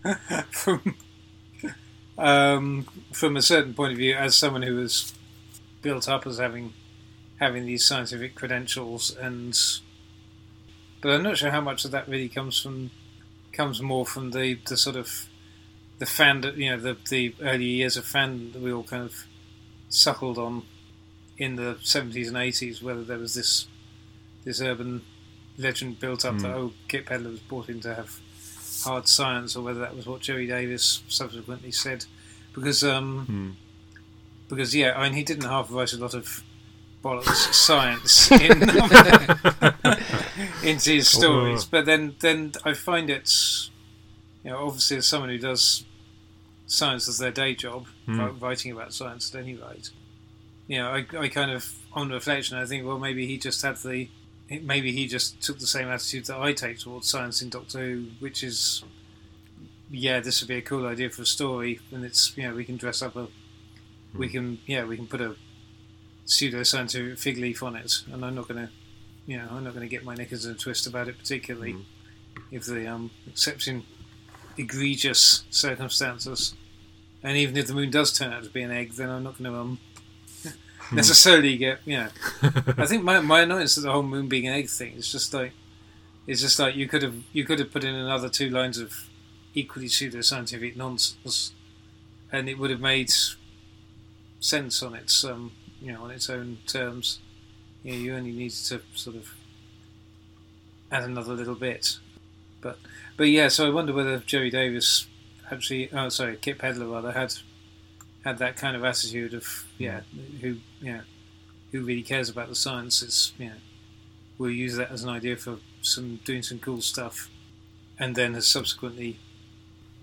from um, from a certain point of view, as someone who was built up as having having these scientific credentials, and but I'm not sure how much of that really comes from comes more from the, the sort of the fan you know the the early years of fan that we all kind of suckled on in the 70s and 80s. Whether there was this this urban legend built up Mm. that oh Kit Pedler was brought in to have hard science, or whether that was what Gerry Davis subsequently said, because um, Hmm. because yeah, I mean he didn't half write a lot of bollocks science in, into his stories, Oh. but then then I find it's you know obviously as someone who does science as their day job, Hmm. wri- writing about science at any rate, you know I, I kind of on reflection I think well maybe he just had the maybe he just took the same attitude that I take towards science in Doctor Who, which is yeah, this would be a cool idea for a story, and it's you know we can dress up a we can yeah we can put a pseudo-scientific fig leaf on it, and I'm not going to you know I'm not going to get my knickers in a twist about it, particularly Mm. if the um except in egregious circumstances. And even if the moon does turn out to be an egg, then I'm not going to um, necessarily get you know. I think my my annoyance at the whole moon being an egg thing is just like it's just like you could have you could have put in another two lines of equally pseudo-scientific nonsense, and it would have made sense on its um you know on its own terms. You know, you only needed to sort of add another little bit, but but yeah. So I wonder whether Gerry Davis actually, oh sorry, Kit Pedler rather had had that kind of attitude of yeah, mm. who yeah, who really cares about the science? It's you know, we'll use that as an idea for some doing some cool stuff, and then has subsequently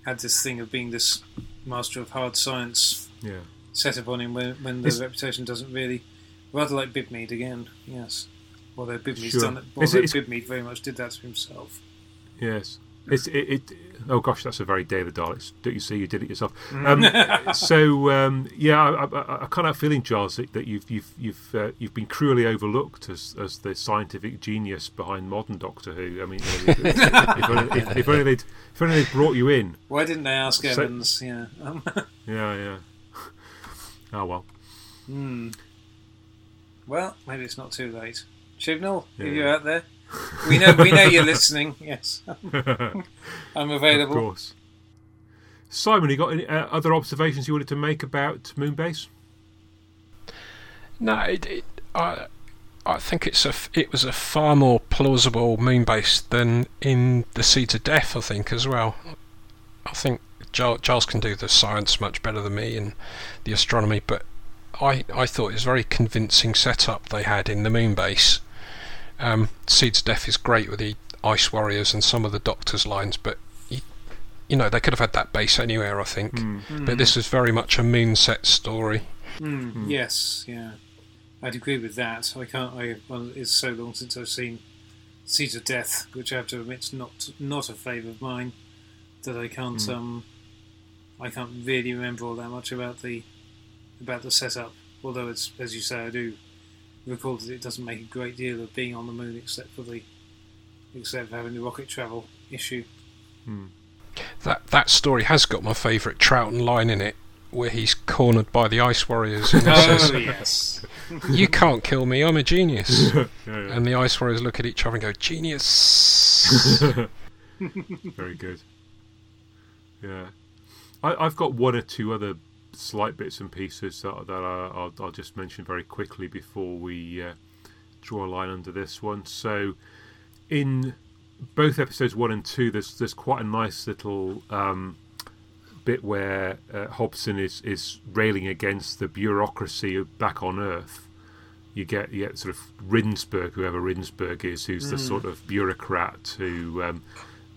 had this thing of being this master of hard science Yeah. Set upon him when, when the Is- reputation doesn't really, rather like Bidmead again, yes. Although Bidmead's Sure. done it, although Bidmead very much did that to himself. Yes. It's it, it. Oh gosh, that's a very Day of the Daleks. Don't you see? You did it yourself. Mm. Um, so um, yeah, I, I, I kind of feeling, Giles, that, that you've you've you've uh, you've been cruelly overlooked as as the scientific genius behind modern Doctor Who. I mean, you know, if, if, only, if, if only they'd if only they'd brought you in. Why didn't they ask So- Evans? Yeah. Um, Yeah, yeah. Oh well. hmm. Well, maybe it's not too late. Chibnall, Yeah. if you're out there, we know we know you're listening. Yes, I'm available. Of course. Simon, you got any uh, other observations you wanted to make about Moonbase? No, it, it, I I think it's a f- it was a far more plausible Moonbase than in the Seeds of Death. I think as well. I think Giles, Giles can do the science much better than me and the astronomy, but I I thought it was a very convincing setup they had in the moon base. Um, Seeds of Death is great with the Ice Warriors and some of the Doctor's lines, but you, you know they could have had that base anywhere. I think, Hmm. but this was very much a moon set story. Mm, Yes, yeah, I'd agree with that. I can't. I well, it's so long since I've seen Seeds of Death, which I have to admit's not not a favourite of mine. That I can't. Um, I can't really remember all that much about the about the setup. Although it's as you say, I do recall that it doesn't make a great deal of being on the moon, except for the except for having the rocket travel issue. Hmm. That that story has got my favourite Troughton line in it, where he's cornered by the Ice Warriors and he Oh says, yes, "You can't kill me, I'm a genius." yeah, yeah. and the Ice Warriors look at each other and go, "Genius." Very good. Yeah, I, I've got one or two other slight bits and pieces that, that I, I'll, I'll just mention very quickly before we uh, draw a line under this one. So, in both episodes one and two, there's there's quite a nice little um, bit where uh, Hobson is is railing against the bureaucracy back on Earth. You get you get sort of Rinberg, whoever Rinberg is, who's the sort of bureaucrat who um,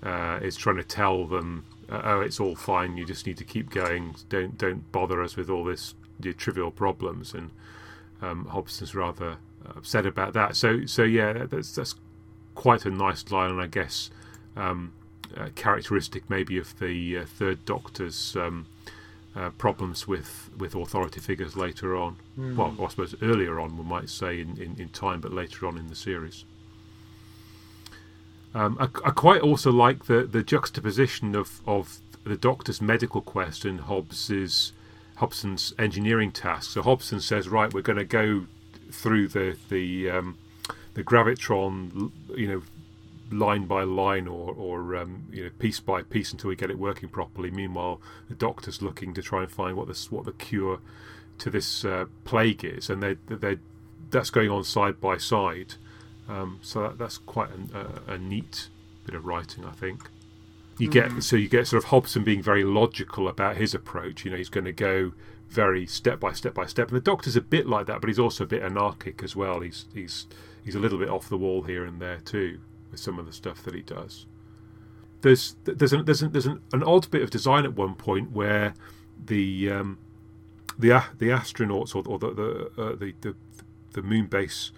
uh, is trying to tell them, uh, "Oh, it's all fine. You just need to keep going. Don't don't bother us with all this your trivial problems." And um, Hobson's rather upset about that. So so yeah, that's that's quite a nice line, and I guess um, uh, characteristic maybe of the uh, Third Doctor's um, uh, problems with with authority figures later on. Well, I suppose earlier on, we might say in, in, in time, but later on in the series. Um, I, I quite also like the, the juxtaposition of, of the Doctor's medical quest and Hobbs's Hobson's engineering task. So Hobson says, "Right, we're going to go through the the um, the gravitron, you know, line by line or or um, you know piece by piece until we get it working properly." Meanwhile, the Doctor's looking to try and find what the what the cure to this uh, plague is, and they they that's going on side by side. Um, so that, that's quite an, a, a neat bit of writing, I think. You get so you get sort of Hobson being very logical about his approach. You know, he's going to go very step by step by step, and the Doctor's a bit like that, but he's also a bit anarchic as well. He's he's he's a little bit off the wall here and there too with some of the stuff that he does. There's there's an, there's an, there's an, an odd bit of design at one point where the um, the the astronauts or, or the the, uh, the the the moon base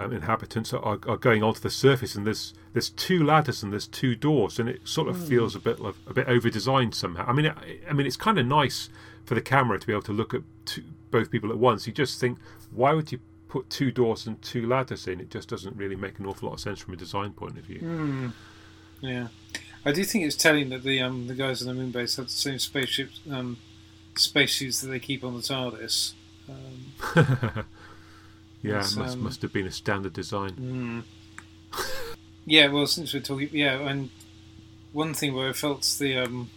um, inhabitants are, are going onto the surface, and there's there's two ladders and there's two doors, and it sort of feels a bit of, a bit over designed somehow. I mean, I, I mean, it's kind of nice for the camera to be able to look at two, both people at once, you just think, why would you put two doors and two ladders in? It just doesn't really make an awful lot of sense from a design point of view. Hmm. Yeah, I do think it's telling that the um the guys on the moon base have the same spaceship um spacesuits that they keep on the TARDIS. Um, yeah, It's, it must um, must have been a standard design. mm. yeah, well, since we're talking, yeah, and one thing where I felt the um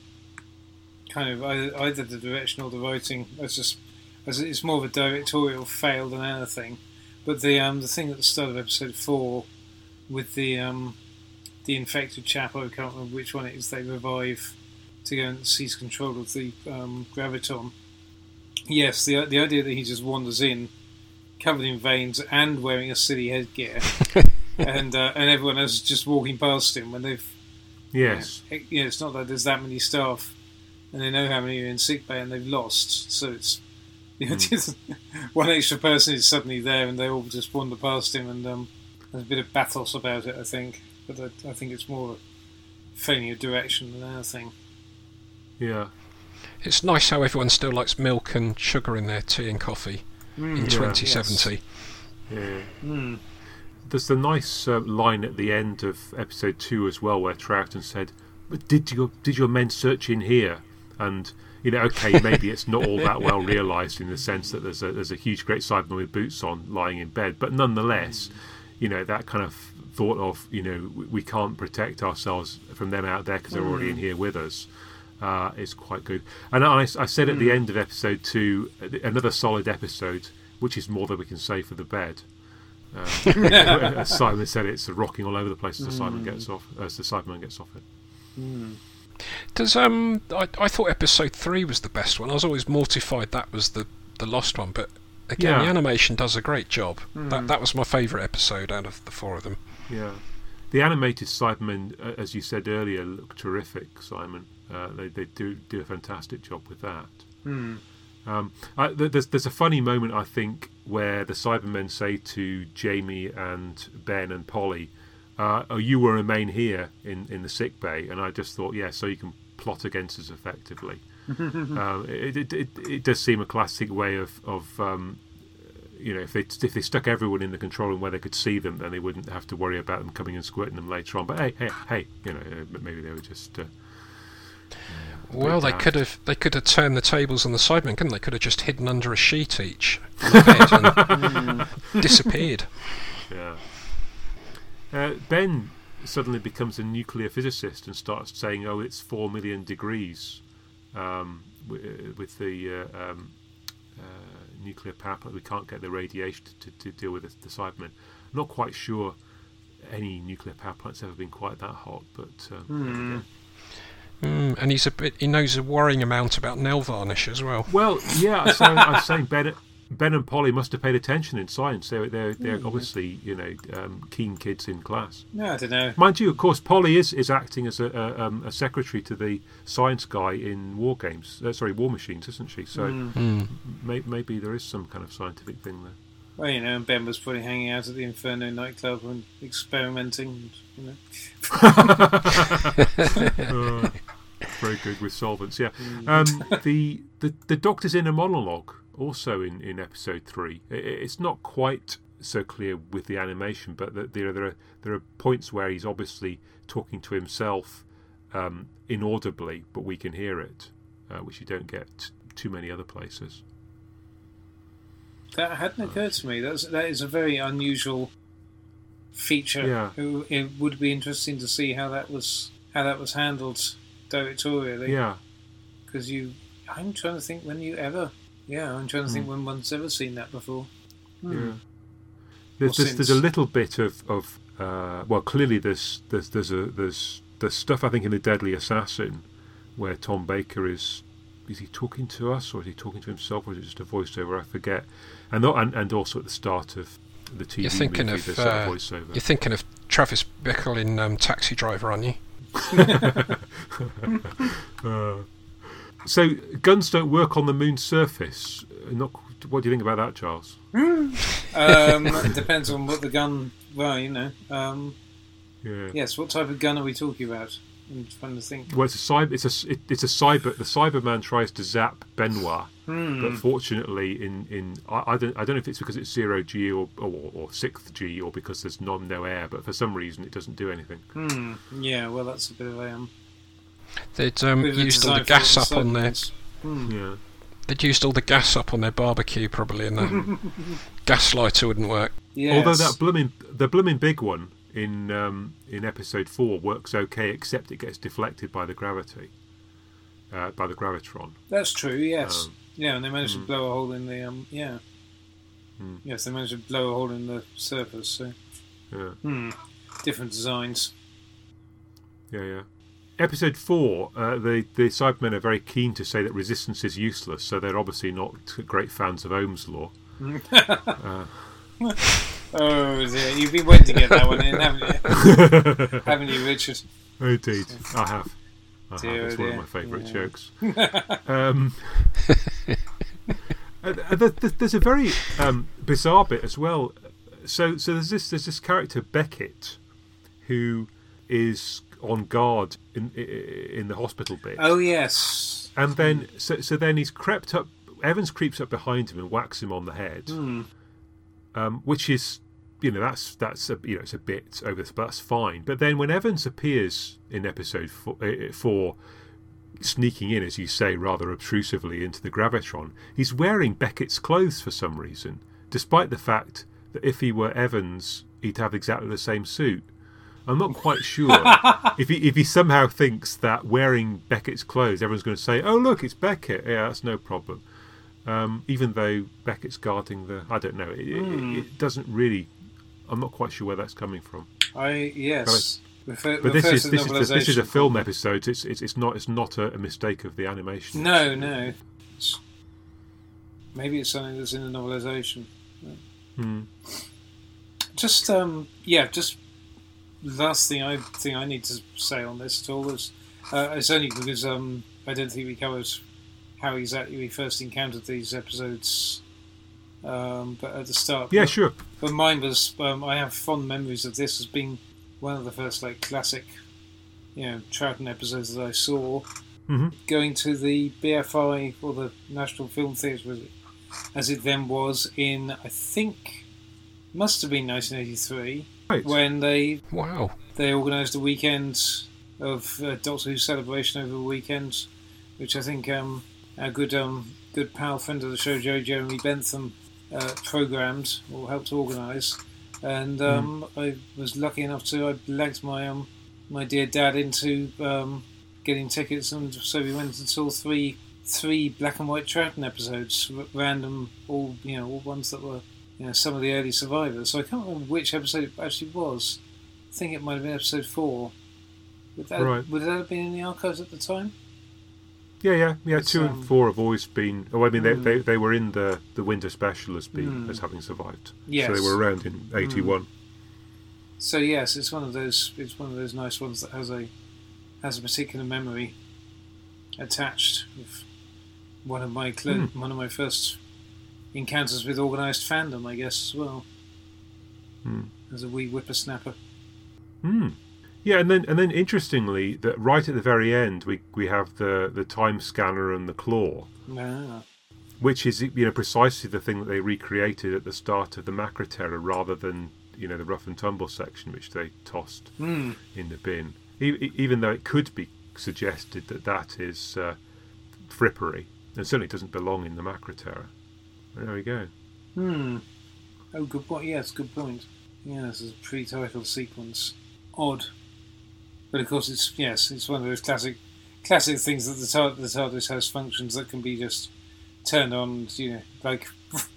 kind of ei- either the direction or the writing as just as it's more of a directorial fail than anything. But the um the thing at the start of episode four with the um the infected chap, I can't remember which one it is. They revive to go and seize control of the um, gravitron. Yes, the the idea that he just wanders in, covered in veins and wearing a silly headgear, and uh, and everyone else is just walking past him when they've Yes. yeah, it- yeah, it's not that there's that many staff, and they know how many are in sick bay and they've lost. So it's the idea that one extra person is suddenly there and they all just wander past him, and um, there's a bit of bathos about it, I think. But I, I think it's more a direction than anything. Yeah. It's nice how everyone still likes milk and sugar in their tea and coffee in Yeah. 2070. Yeah. Mm. There's the nice uh, line at the end of episode two as well, where Troughton said, "But did your did your men search in here?" And you know, okay, maybe it's not all that well realised in the sense that there's a there's a huge great Cyberman with boots on lying in bed, but nonetheless, you know, that kind of thought of you know we, we can't protect ourselves from them out there because they're already in here with us. Uh, is quite good, and I, I said at the end of episode two, uh, another solid episode, which is more than we can say for the bed. Um, as Simon said, it's rocking all over the place as the Simon gets off, as the Cyberman gets off it. Does um I, I thought episode three was the best one. I was always mortified that was the, the lost one, but again Yeah. the animation does a great job. That that was my favourite episode out of the four of them. Yeah, the animated Cybermen, uh, as you said earlier, look terrific. Simon, uh, they they do do a fantastic job with that. Hmm. Um, I, there's there's a funny moment I think where the Cybermen say to Jamie and Ben and Polly, uh, "Oh, you will remain here in, in the sick bay," and I just thought, yeah, so you can plot against us effectively. um, it, it, it it does seem a classic way of of um, you know if they if they stuck everyone in the control room where they could see them, then they wouldn't have to worry about them coming and squirting them later on. But hey, hey, hey, you know, uh, maybe they were just. Uh, Well, they could have they could have turned the tables on the Cybermen, couldn't they? Could have just hidden under a sheet each on the bed and disappeared. Yeah. Uh, ben suddenly becomes a nuclear physicist and starts saying, "Oh, it's four million degrees um, w- with the uh, um, uh, nuclear power plant. We can't get the radiation to, to deal with the, the Cybermen." Not quite sure any nuclear power plant's ever been quite that hot, but um, there we go. Mm, and he's a bit he knows a worrying amount about nail varnish as well. Well, yeah, so I was saying Ben, Ben and Polly must have paid attention in science. They're they're, they're obviously you know um, keen kids in class. No, I don't know. Mind you, of course, Polly is, is acting as a, a, um, a secretary to the science guy in War Games. Uh, sorry, War Machines, isn't she? So Mm. may, maybe there is some kind of scientific thing there. Well, you know, and Ben was probably hanging out at the Inferno nightclub and experimenting. You know. Uh, very good with solvents, yeah. Um, the, the the Doctor's inner monologue also in, in episode three. I- I- it's not quite so clear with the animation, but the, there there are there are points where he's obviously talking to himself um, inaudibly, but we can hear it, uh, which you don't get too many other places. That hadn't occurred to me. That's that is a very unusual feature. Yeah. It, it would be interesting to see how that was how that was handled directorially. Yeah, Because you, I'm trying to think when you ever. Yeah, I'm trying to Hmm. think when one's ever seen that before. yeah. There's, there's, there's a little bit of, of uh, well, clearly there's there's there's a there's there's stuff I think in the Deadly Assassin where Tom Baker is is he talking to us or is he talking to himself or is it just a voiceover? I forget. And tho- and, and also at the start of the TV You're thinking movie, of there's that uh, voiceover. you're thinking of Travis Bickle in um, Taxi Driver, aren't you? Uh, so guns don't work on the moon's surface. Not, what do you think about that, Charles? Um, it depends on what the gun. Well, you know. Um, Yeah. yes, what type of gun are we talking about? I'm trying to think. Well, it's a cyber. It's a it, it's a cyber. The Cyberman tries to zap Benoit, Hmm. but fortunately, in in I, I don't I don't know if it's because it's zero G or or, or sixth G or because there's non no air, but for some reason it doesn't do anything. Hmm. Yeah. Well, that's a bit of a um. They'd um, bit of a used all the gas flaw up on their. Hmm. Yeah. They'd used all the gas up on their barbecue probably, and the gas lighter wouldn't work. Yes. Although that blooming the blooming big one in um, in episode four works okay, except it gets deflected by the gravity, uh, by the gravitron. That's true. Yes. Um, yeah, and they managed mm. to blow a hole in the um. Yeah. Mm. Yes, they managed to blow a hole in the surface. So. Yeah. Hmm. Different designs. Yeah, yeah. Episode four, uh, the the Cybermen are very keen to say that resistance is useless, so they're obviously not great fans of Ohm's law. uh, Oh dear, you've been waiting to get that one in, haven't you? haven't you, Richard? indeed, I have. I Dear, have. It's one of my favourite Yeah. jokes. um, uh, uh, there- there- there's a very um, bizarre bit as well. So, so there's this there's this character Beckett, who is on guard in in the hospital bit. Oh yes. And then, so, so then he's crept up. Evans creeps up behind him and whacks him on the head, Hmm. um, which is, you know, that's that's a, you know, it's a bit over, the but that's fine. But then when Evans appears in episode four, uh, four, sneaking in, as you say, rather obtrusively into the gravitron, he's wearing Beckett's clothes for some reason, despite the fact that if he were Evans, he'd have exactly the same suit. I'm not quite sure if he if he somehow thinks that wearing Beckett's clothes, everyone's going to say, "Oh, look, it's Beckett." Yeah, that's no problem. Um, even though Beckett's guarding the, I don't know. It, it- Hmm. it, doesn't really. I'm not quite sure where that's coming from. I yes. Refer, But this is this is, a, this is a film episode. It's it's, it's not it's not a, a mistake of the animation. No, no. It's- maybe it's something that's in the novelisation. Hmm. Just um, yeah, just the last thing I think I need to say on this at all is uh, it's only because um, I don't think we covered how exactly we first encountered these episodes. Um, but at the start, Yeah, but, sure. but mine was um, I have fond memories of this as being one of the first like classic, you know, Troughton episodes that I saw. hmm Going to the BFI or the National Film Theatre, was it, as it then was in I think must have been 1983 Right. when they Wow. they organised a weekend of uh, Doctor Who celebration over the weekend, which I think um, our good um, good pal friend of the show, Joe Jeremy Bentham, uh, programmed or helped organise. And um, I was lucky enough to I lagged my um, my dear dad into um, getting tickets, and so we went and saw three three black and white Troughton episodes, r- random, all you know, all ones that were you know some of the early survivors. So I can't remember which episode it actually was. I think it might have been episode four. Would that, Right. would that have been in the archives at the time? Yeah, yeah, yeah. It's, two um, and four have always been. Oh, I mean, they, Hmm. they, they were in the, the winter special as being Hmm. as having survived. Yes. So they were around in eighty one. So yes, it's one of those. It's one of those nice ones that has a has a particular memory attached. With one of my clo- Hmm. one of my first encounters with organised fandom, I guess as well. Hmm. As a wee whippersnapper. Hmm. Yeah, and then and then interestingly, that right at the very end, we we have the the time scanner and the claw, Ah, which is you know precisely the thing that they recreated at the start of the Macra Terror, rather than you know the rough and tumble section which they tossed hmm. in the bin. E- even though it could be suggested that that is uh, frippery, and certainly doesn't belong in the Macra Terror. There we go. Hmm. Oh, good point. Yes, good point. Yes, it's a pre-title sequence. Odd, but of course it's yes, it's one of those classic, classic things that the TARDIS, the TARDIS has functions that can be just turned on. You know, like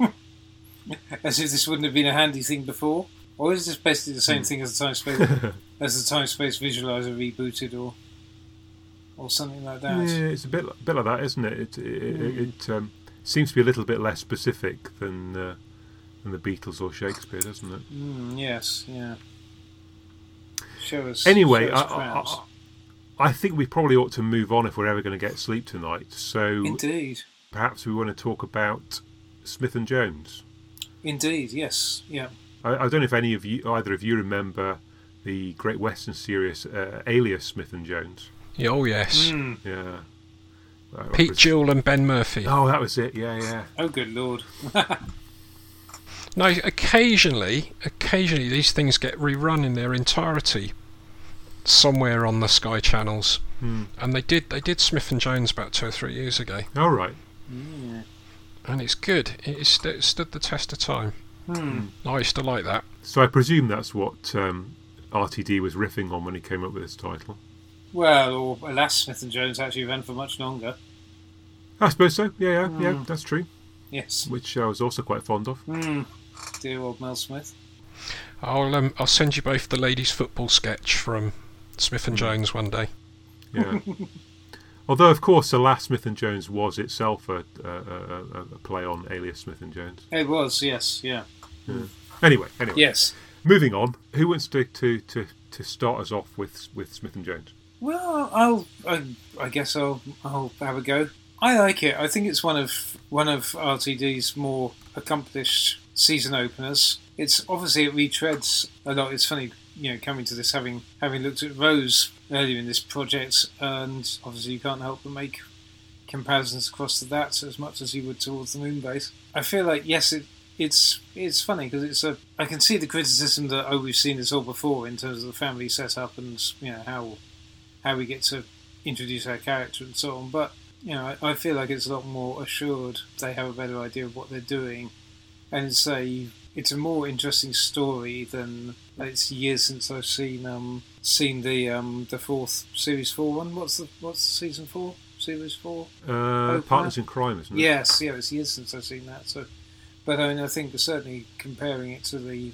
as if this wouldn't have been a handy thing before, or is this basically the same thing as the time space as the time space visualizer rebooted, or or something like that? Yeah, it's a bit bit like that, isn't it? It it, Hmm. it um, seems to be a little bit less specific than uh, than the Beatles or Shakespeare, doesn't it? Mm, yes, yeah. Show us. Anyway, show I, us I. I, I think we probably ought to move on if we're ever going to get sleep tonight. So Indeed. perhaps we want to talk about Smith and Jones. Indeed, yes. Yeah. I, I don't know if any of you, either of you, remember the Great Western series uh, Alias Smith and Jones. Yeah, oh yes, Mm. Yeah. Pete was- Duel and Ben Murphy. Oh, that was it. Yeah, yeah. Oh, good lord. No, occasionally, occasionally these things get rerun in their entirety somewhere on the Sky channels, Hmm. and they did they did Smith and Jones about two or three years ago, All right. Yeah. and it's good. It, is st- it stood the test of time. Hmm. I used to like that. So I presume that's what um, RTD was riffing on when he came up with this title. Well, or alas, Smith and Jones actually ran for much longer. I suppose so. Yeah, yeah, yeah. Hmm. That's true. Yes. Which I was also quite fond of. Hmm. Dear old Mel Smith. I'll um, I'll send you both the ladies' football sketch from Smith and Jones one day. Yeah. Although, of course, the last Smith and Jones was itself a, a, a, a- a play on Alias Smith and Jones. It was, yes, yeah. Anyway, anyway. Yes. Moving on. Who wants to, to, to, to start us off with with Smith and Jones? Well, I'll. I, I guess I'll. I'll have a go. I like it. I think it's one of one of RTD's more accomplished season openers. It's obviously it retreads a lot. It's funny, you know, coming to this having having looked at Rose earlier in this project, and obviously you can't help but make comparisons across to that as much as you would towards the moon base. I feel like yes, it it's it's funny because it's a. I can see the criticism that oh we've seen this all before in terms of the family setup and you know how how we get to introduce our character and so on. But you know, I feel like it's a lot more assured. They have a better idea of what they're doing, and it's a it's a more interesting story than it's years since I've seen um seen the um the fourth series four one. What's the what's season four? Series four? Uh, Partners in Crime, isn't it? Yes, yeah, it's years since I've seen that. So, but I mean, I think certainly comparing it to the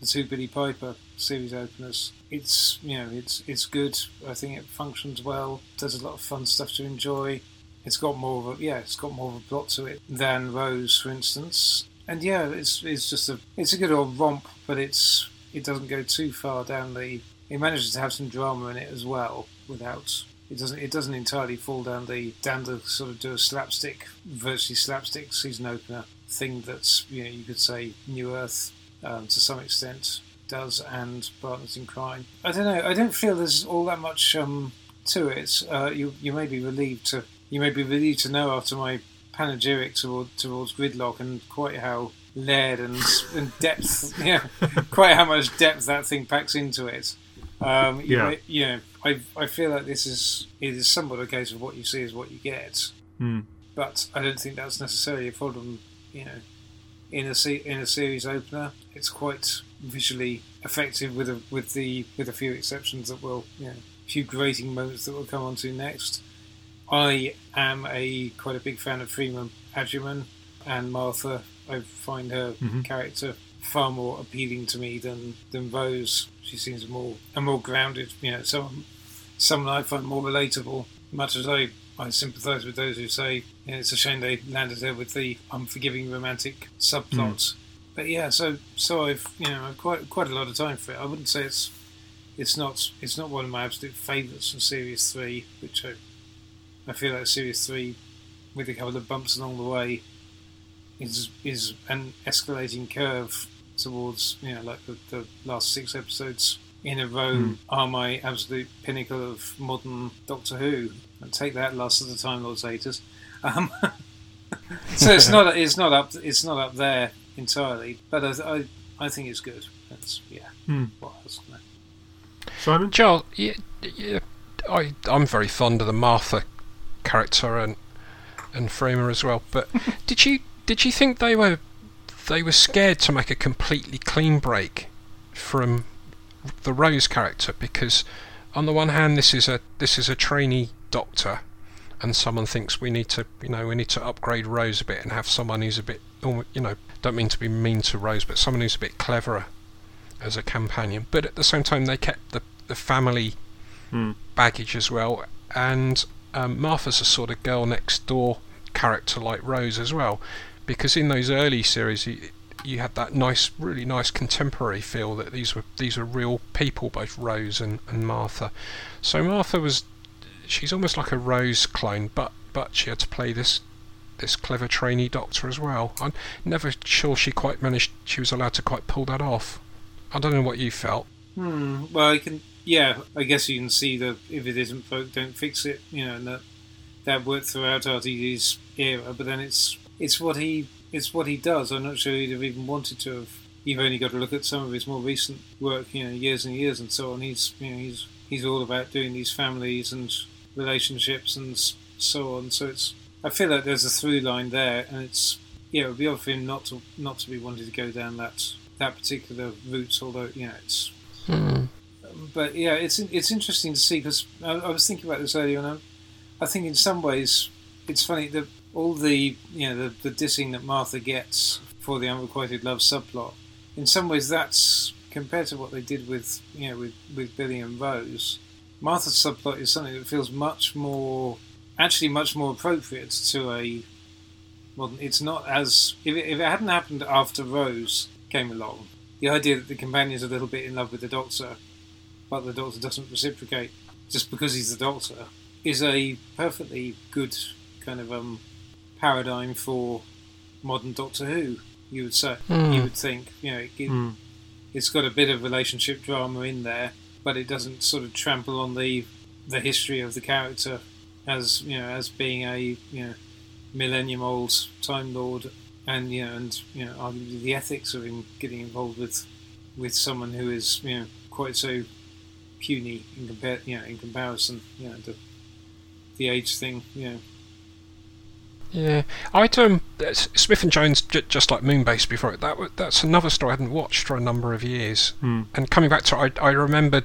the two Billie Piper series openers, it's you know it's it's good. I think it functions well. There's a lot of fun stuff to enjoy. It's got more of a yeah, it's got more of a plot to it than Rose, for instance. And yeah, it's it's just a it's a good old romp, but it's it doesn't go too far down the. It manages to have some drama in it as well, without it doesn't it doesn't entirely fall down the down the sort of do a slapstick, virtually slapstick season opener thing that's you know you could say New Earth um, to some extent does and Partners in Crime. I don't know. I don't feel there's all that much um, to it. Uh, you you may be relieved to you may be relieved to know after my panegyric toward, towards Gridlock and quite how layered and, and depth, yeah, quite how much depth that thing packs into it. Um, you Yeah. may- you know, I I feel like this is it is somewhat a case of what you see is what you get Hmm. but I don't think that's necessarily a problem. You know, in a se- in a series opener, it's quite visually effective with a with the with a few exceptions that will you know a few grating moments that we'll come on to next. I am a quite a big fan of Freema Agyeman and Martha. I find her Mhm. character far more appealing to me than than Rose. She seems more a more grounded. You know, someone someone I find more relatable. Much as I I sympathise with those who say you know, it's a shame they landed her with the unforgiving romantic subplot. But yeah, so so I've you know I've quite quite a lot of time for it. I wouldn't say it's it's not it's not one of my absolute favourites from series three, which I I feel like series three, with a couple of bumps along the way, is is an escalating curve towards you know like the, the last six episodes in a row Hmm. are my absolute pinnacle of modern Doctor Who. And take that, Last of the Time Lords haters. Um, so it's not it's not up it's not up there entirely, but I I, I think it's good. That's yeah. Hmm. What else can I- Simon? Charles, yeah, yeah, I I'm very fond of the Martha character and and Freema as well. But did you did you think they were they were scared to make a completely clean break from the Rose character because on the one hand this is a this is a trainee doctor and someone thinks we need to you know we need to upgrade Rose a bit and have someone who's a bit almo- you know don't mean to be mean to Rose but someone who's a bit cleverer as a companion but at the same time they kept the the family Hmm. baggage as well and um, Martha's a sort of girl next door character like Rose as well because in those early series you, you had that nice really nice contemporary feel that these were these were real people both Rose and, and Martha so Martha was she's almost like a Rose clone but but she had to play this this clever trainee doctor as well I'm never sure she quite managed she was allowed to quite pull that off I don't know what you felt Hmm. Well, I can. Yeah, I guess you can see that if it isn't broke, don't fix it. You know, and that that worked throughout RTD's era. But then it's it's what he it's what he does. I'm not sure he'd have even wanted to have. You've only got to look at some of his more recent work, you know, years and years and so on. He's you know he's he's all about doing these families and relationships and so on. So it's I feel like there's a through line there, and it's yeah, it would be odd for him not to not to be wanting to go down that that particular route. Although you know it's Hmm. But yeah, it's it's interesting to see because I, I was thinking about this earlier, and I, I think in some ways it's funny that all the you know the, the dissing that Martha gets for the unrequited love subplot, in some ways that's compared to what they did with you know with with Billie and Rose. Martha's subplot is something that feels much more, actually much more appropriate to a. Well, it's not as if it, if it hadn't happened after Rose came along, the idea that the companion's a little bit in love with the Doctor, but the Doctor doesn't reciprocate just because he's the Doctor, is a perfectly good kind of um, paradigm for modern Doctor Who. You would say, Hmm. you would think, you know, it, Hmm. it's got a bit of relationship drama in there, but it doesn't sort of trample on the the history of the character as you know as being a you know millennium old time lord and you know and you know arguably the ethics of him getting involved with with someone who is you know quite so puny in compare you know in comparison you know the the age thing you know Yeah, I'd um, Smith and Jones, j- just like Moonbase before it. That wa- that's another story I hadn't watched for a number of years. Hmm. And coming back to, it, I I remembered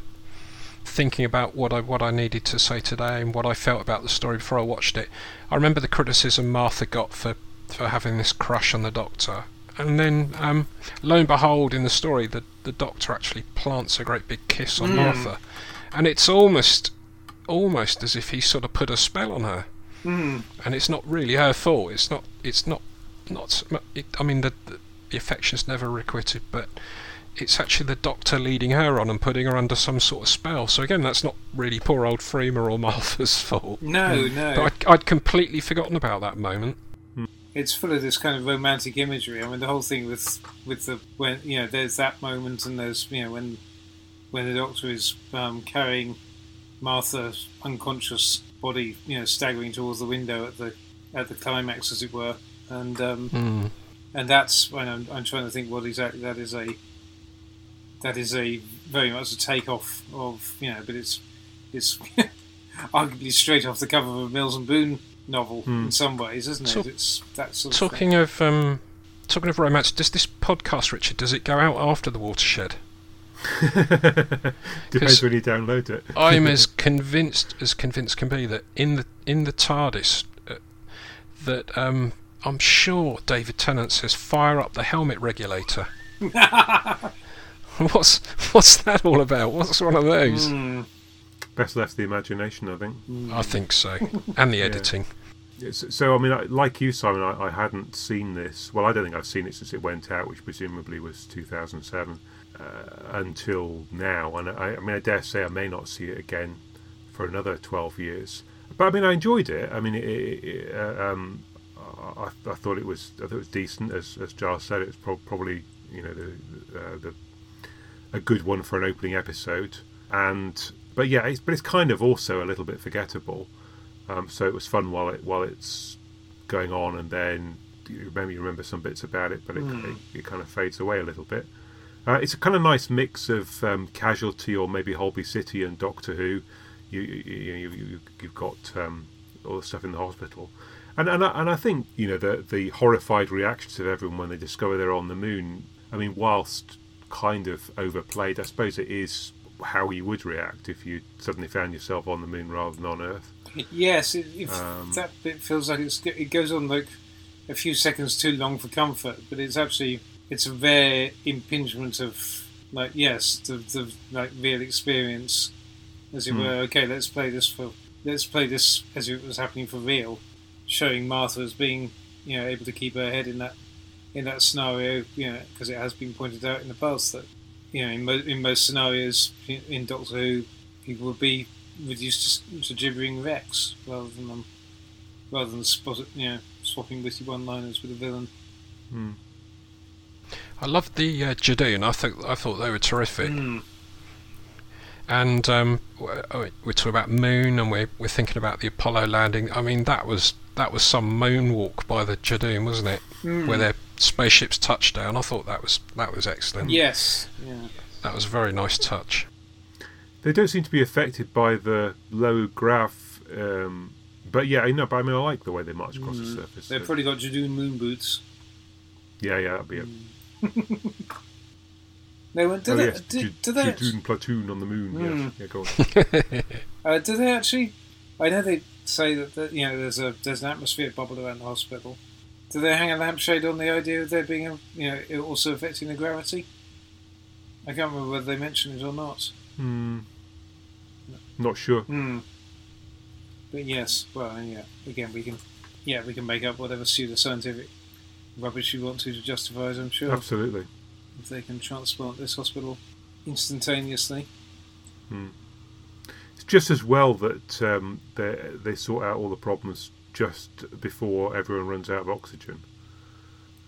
thinking about what I what I needed to say today and what I felt about the story before I watched it. I remember the criticism Martha got for for having this crush on the Doctor. And then, um, lo and behold, in the story, the, the Doctor actually plants a great big kiss on Mm. Martha, and it's almost, almost as if he sort of put a spell on her mm. and it's not really her fault. It's not. It's not. Not. It, I mean, the, the the affection's never requited, but it's actually the doctor leading her on and putting her under some sort of spell. So again, that's not really poor old Freema or Martha's fault. no no But I'd, I'd completely forgotten about that moment. It's full of this kind of romantic imagery. I mean, the whole thing with with the when you know there's that moment and there's you know when when the doctor is um, carrying Martha's unconscious body, you know, staggering towards the window at the at the climax, as it were, and um, Hmm. and that's when I'm, I'm trying to think what exactly that is a that is a very much a takeoff of you know, but it's it's arguably straight off the cover of a Mills and Boon novel Hmm. in some ways, isn't it? It's that sort of. Talking of um, talking of romance, does this podcast, Richard, does it go out after the watershed? Depends when you download it. I'm as convinced as convinced can be that in the in the TARDIS uh, that um, I'm sure David Tennant says fire up the helmet regulator. what's what's that all about? What's one of those? Hmm. Best left to the imagination, I think. I think so, and the editing. Yes, So, I mean, like you, Simon, I, I hadn't seen this. Well, I don't think I've seen it since it went out, which presumably was 2007, uh, until now. And I, I mean, I dare say I may not see it again for another 12 years. But I mean, I enjoyed it. I mean, it, it, uh, um, I, I thought it was, I thought it was decent. As, as Giles said, it's prob probably, you know, the, uh, the a good one for an opening episode. And but yeah, it's, but it's kind of also a little bit forgettable. Um, so it was fun while it while it's going on, and then you remember you remember some bits about it, but it, it, it kind of fades away a little bit. Uh, it's a kind of nice mix of um, Casualty or maybe Holby City and Doctor Who. You you, you, you you've got um, all the stuff in the hospital, and and I, and I think you know the the horrified reactions of everyone when they discover they're on the moon. I mean, whilst kind of overplayed, I suppose it is how you would react if you suddenly found yourself on the moon rather than on Earth. Yes, it, if Um, that bit feels like it's, it goes on like a few seconds too long for comfort, but it's actually it's a rare impingement of like yes, the, the like real experience, as it Hmm. were. Okay, let's play this for let's play this as if it was happening for real, showing Martha as being you know able to keep her head in that in that scenario, you know, because it has been pointed out in the past that you know in, mo- in most scenarios in, Doctor Who, people would be reduced to, to gibbering wrecks rather than um, rather than spot, you know swapping witty one-liners with a villain. I loved the uh, Judoon. I thought I thought they were terrific. Mm. and um, we're, oh, we're talking about moon, and we're we're thinking about the Apollo landing. I mean, that was that was some moonwalk by the Judoon, wasn't it? Mm. Where their spaceships touchdown. I thought that was that was excellent. Yes. Yeah. That was a very nice touch. They don't seem to be affected by the low graph, um, but yeah, I know. But I mean, I like the way they march across the Mm. surface. They've Uh, probably got Judoon moon boots. yeah, yeah, that'd be it. No, and do oh they? yes, do, Ju- do they? Platoon, platoon on the moon. Mm. Yes, yeah, go on. Uh, do they actually? I know they say that, that you know there's a there's an atmospheric bubble around the hospital. Do they hang a lampshade on the idea of there being a you know it also affecting the gravity? I can't remember whether they mentioned it or not. Hmm. Not sure. Hmm. But yes, well, yeah. Again, we can, yeah, we can make up whatever pseudoscientific rubbish you want to to justify it. I'm sure Absolutely. if they can transplant this hospital instantaneously. It's just as well that um, they they sort out all the problems just before everyone runs out of oxygen.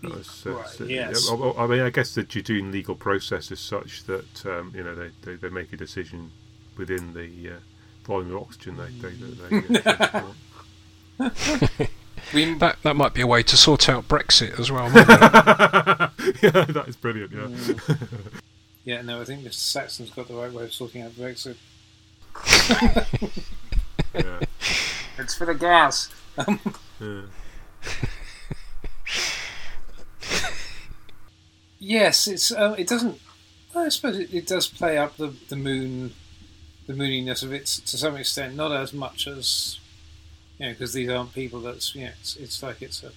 That's- Right, that's- uh, yes. I, I- I mean, I guess the Judoon legal process is such that um, you know they, they, they make a decision within the uh, volume of oxygen they they, they, they uh. We, That that might be a way to sort out Brexit as well. yeah, that is brilliant. Yeah. yeah, no, I think Mr. Saxon's got the right way of sorting out Brexit. yeah. It's for the gas. Yes, it's uh, it doesn't. I suppose it, it does play up the the moon, the mooniness of it to some extent. Not as much as you know, because these aren't people that's you know, it's, it's like it's a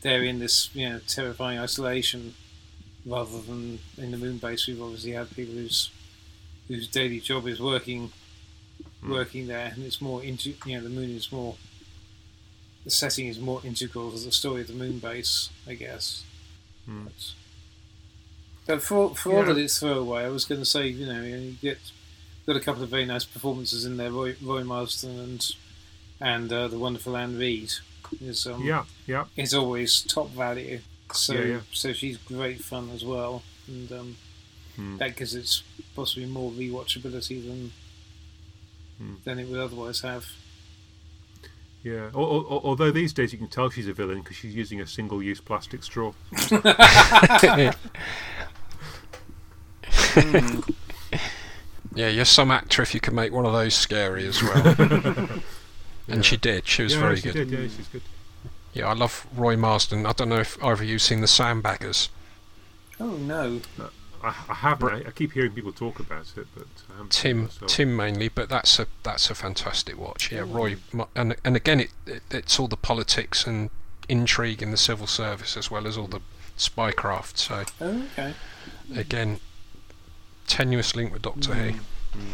they're in this you know terrifying isolation, rather than in the moon base. We've obviously had people whose whose daily job is working working there, and it's more into you know the moon is more the setting is more integral to the story of the moon base, I guess. Hmm. But, but for for all Yeah. that it's throwaway, I was going to say you know you get got a couple of very nice performances in there. Roy, Roy Marsden and and uh, the wonderful Anne Reid is um, yeah, yeah, is always top value. So Yeah, yeah. so she's great fun as well, and um, Hmm. that gives it possibly more rewatchability than Hmm. than it would otherwise have. Yeah. Al- al- al- although these days you can tell she's a villain because she's using a single-use plastic straw. yeah, you're some actor if you can make one of those scary as well. And Yeah. she did. She was yeah, very she good. Did, yeah, she's good. Yeah, I love Roy Marsden. I don't know if either of you have seen the Sandbaggers. Oh no! I, I haven't. I, I keep hearing people talk about it, but um, I it Tim. Tim mainly, but that's a that's a fantastic watch. Yeah, Roy, and and again, it, it it's all the politics and intrigue in the civil service as well as all the spycraft. So Oh, okay. again, tenuous link with Doctor mm. Who. Mm.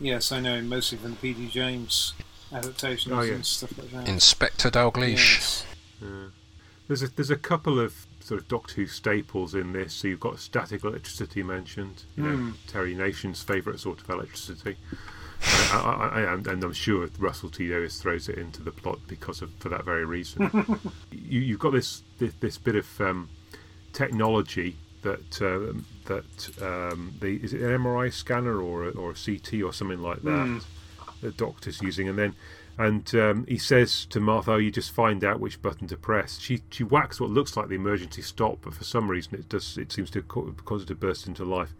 Yes, I know mostly from the P.D. James adaptations Oh, yeah. and stuff like that. Inspector Dalgliesh. Yes. Yeah. There's a there's a couple of sort of Doctor Who staples in this. So you've got static electricity mentioned, you know, Hmm. Terry Nation's favourite sort of electricity, I, I, I, and, I'm sure Russell T Davies throws it into the plot because of for that very reason. you, you've got this this, this bit of um, technology that um, that um, the is it an MRI scanner or a, or a CT or something like that Hmm. the doctor's using, and then and um, he says to Martha, "Oh, you just find out which button to press." She she whacks what looks like the emergency stop, but for some reason it does it seems to ca- cause it to burst into life.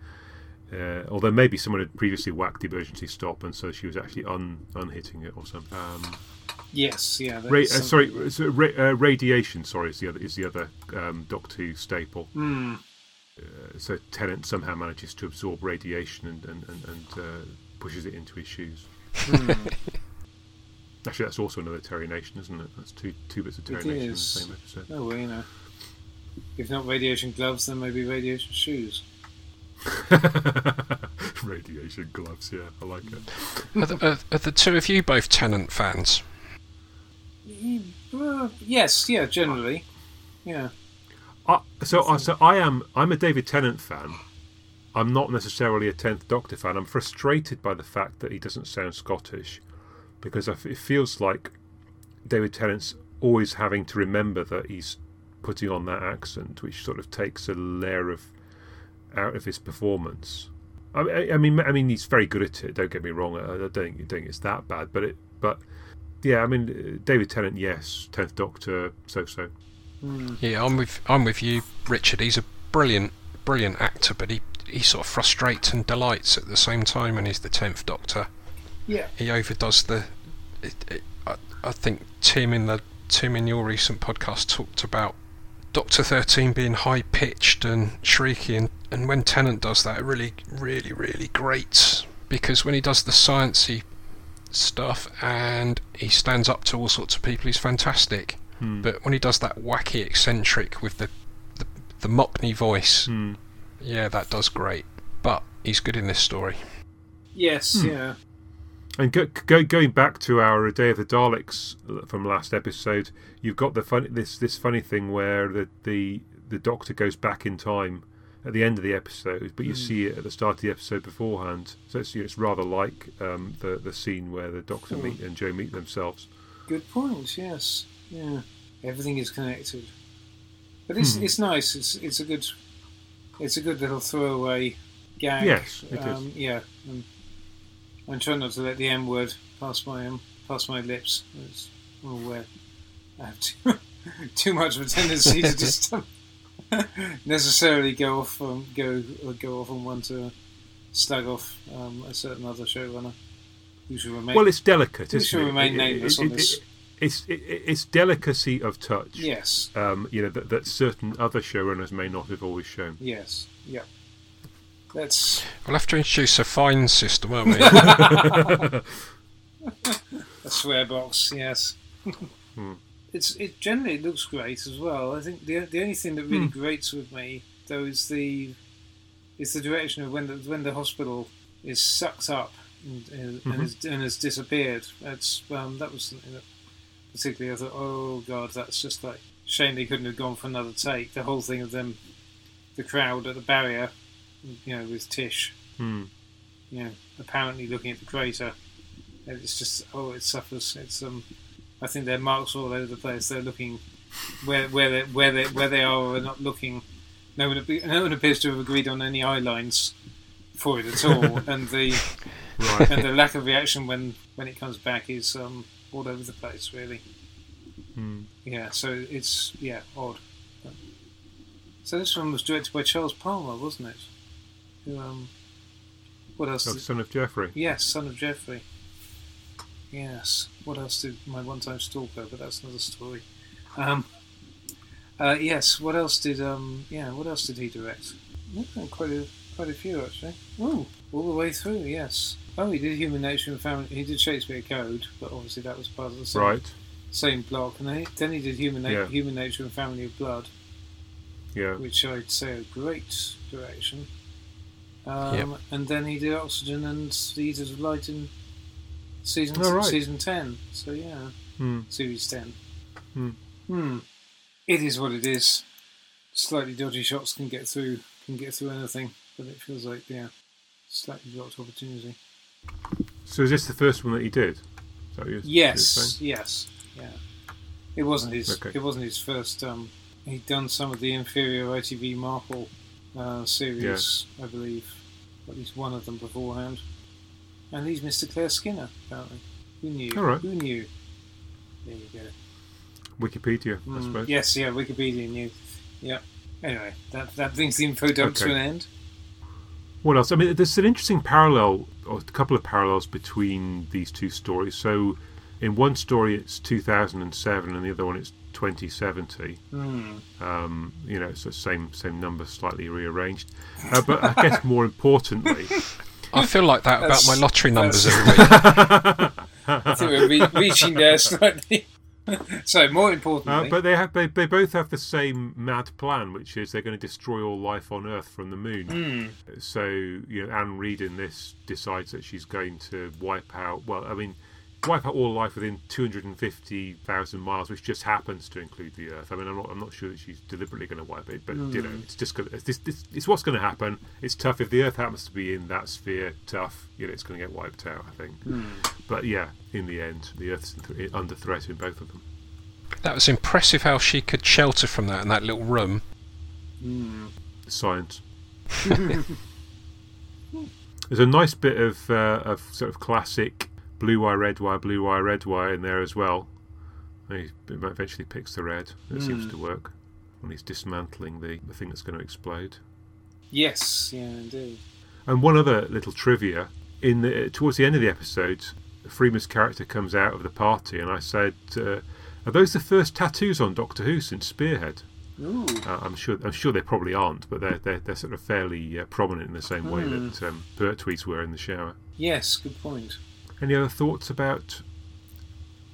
Uh, although maybe someone had previously whacked the emergency stop, and so she was actually un unhitting it or something. Um, Yes, yeah. ra- uh, sorry, so ra- uh, radiation. Sorry, is the other is the other um, Doctor Who staple. Uh, so Tennant somehow manages to absorb radiation and and and, and uh, pushes it into his shoes. Hmm. Actually, that's also another Terry Nation, isn't it? That's two two bits of Terry It Nation in the same episode. Oh well, you know. If not radiation gloves, then maybe radiation shoes. Radiation gloves, yeah, I like it. Are, the, are, are the two of you both Tennant fans? Uh, yes, yeah, generally. Yeah. Uh, so, uh, so I am. I'm a David Tennant fan. I'm not necessarily a Tenth Doctor fan. I'm frustrated by the fact that he doesn't sound Scottish, because it feels like David Tennant's always having to remember that he's putting on that accent, which sort of takes a layer of out of his performance. I, I mean, I mean, he's very good at it. Don't get me wrong. I, I don't, think, don't think it's that bad, but it, but yeah, I mean, David Tennant, yes, Tenth Doctor, so so. Hmm. Yeah, I'm with I'm with you, Richard. He's a brilliant, brilliant actor, but he he sort of frustrates and delights at the same time, and he's the Tenth Doctor. Yeah. He overdoes the. It, it, I, I think Tim in the Tim in your recent podcast talked about Doctor Thirteen being high pitched and shrieky, and, and when Tennant does that, it really, really, really grates because when he does the sciencey stuff and he stands up to all sorts of people, he's fantastic. Hmm. But when he does that wacky eccentric with the the, the Mockney voice, Hmm. yeah, that does great. But he's good in this story. Yes, Hmm. yeah. And go, go, going back to our Day of the Daleks from last episode, you've got the fun, this this funny thing where the, the the Doctor goes back in time at the end of the episode, but you see it at the start of the episode beforehand. So it's, it's rather like um, the the scene where the Doctor Hmm. meet and Jo meet themselves. Good point. Yes. Yeah. Everything is connected. But it's it's nice. It's it's a good it's a good little throwaway gag. Yes, it is. um, Yeah. And I'm trying not to let the M word pass my um, pass my lips. It's, I'm aware I have too, too much of a tendency to just um, necessarily go off um, go or go off and want to slag off um, a certain other showrunner who should remain. Well, it's delicate, isn't shall it? remain It- nameless it- on this. it- it's it, it's delicacy of touch. yes. Um, you know that, that certain other showrunners may not have always shown. Yes. Yeah. Let's We'll have to introduce a fine system, won't we? a swear box. Yes. Hmm. It's it generally looks great as well. I think the the only thing that really Hmm. grates with me though is the is the direction of when the when the hospital is sucked up and, and, Mhm. and, has, and has disappeared. That's um, that was something that particularly I thought, oh god, that's just like shame they couldn't have gone for another take. The whole thing of them, the crowd at the barrier, you know, with Tish, Hmm. you know, apparently looking at the crater. It's just oh, it suffers. It's um, I think there are marks all over the place. They're looking where where they where they where they are or are not looking. No one no one appears to have agreed on any eye lines for it at all, and the Right. and the lack of reaction when when it comes back is um all over the place really. Hmm. Yeah, so it's yeah odd. So this one was directed by Charles Palmer, wasn't it? Who um, what else? Oh, did- son of Geoffrey. Yes, son of Geoffrey. Yes. What else did my one-time stalker? But that's another story. Um, uh, yes. What else did um? Yeah. What else did he direct? Quite a quite a few actually. Oh, all the way through. Yes. Oh, he did Human Nature and Family. He did Shakespeare Code, but obviously that was part of the same, Right. same block. And then he, then he did Human Na- Yeah. Human Nature and Family of Blood, Yeah. which I'd say a great direction. Um, Yep. And then he did Oxygen and The Eaters of Light in season Oh, right. season ten. So yeah, Hmm. series ten. Hmm. Hmm. It is what it is. Slightly dodgy shots can get through can get through anything, but it feels like yeah, slightly dropped opportunity. So is this the first one that he did? That what you're- you're Yes, yes, yeah. It wasn't his. Okay. It wasn't his first. Um, he'd done some of the inferior ITV Marple uh, series, I believe, at least one of them beforehand. And he's Mr. Claire Skinner, apparently. Who knew? All right. Who knew? There you go. Wikipedia, I Mm, suppose. yes, yeah, Wikipedia knew. Yeah. Anyway, that that brings the info dump to an end. What else? I mean, there's an interesting parallel, or a couple of parallels between these two stories. So, in one story, it's 2007, and the other one, it's 2070. Hmm. Um, you know, it's the same same number, slightly rearranged. Uh, but I guess more importantly, I feel like that about my lottery numbers every week. I think we're re- reaching there slightly. so, more uh, importantly, but they have they, they both have the same mad plan, which is they're going to destroy all life on Earth from the moon. Hmm. So, you know, Anne Reid in this decides that she's going to wipe out. Well, I mean, wipe out all life within 250,000 miles, which just happens to include the Earth. I mean, I'm not, I'm not sure that she's deliberately going to wipe it, but you know, it's just gonna, it's, this, this, it's what's going to happen. It's tough if the Earth happens to be in that sphere. Tough, you know, it's going to get wiped out. I think. But yeah, in the end, the Earth's th- under threat in both of them. That was impressive how she could shelter from that in that little room. Hmm. Science. There's a nice bit of uh, of sort of classic blue wire, red wire, blue wire, red wire in there as well. He eventually picks the red. It Mm. seems to work when he's dismantling the, the thing that's going to explode. Yes, yeah, indeed. And one other little trivia: in the, towards the end of the episode, Freeman's character comes out of the party, and I said, uh, "Are those the first tattoos on Doctor Who since Spearhead?" Uh, I'm sure. I'm sure they probably aren't, but they're they're, they're sort of fairly uh, prominent in the same way Hmm. that um, Pertwee's were in the shower. Yes, good point. Any other thoughts about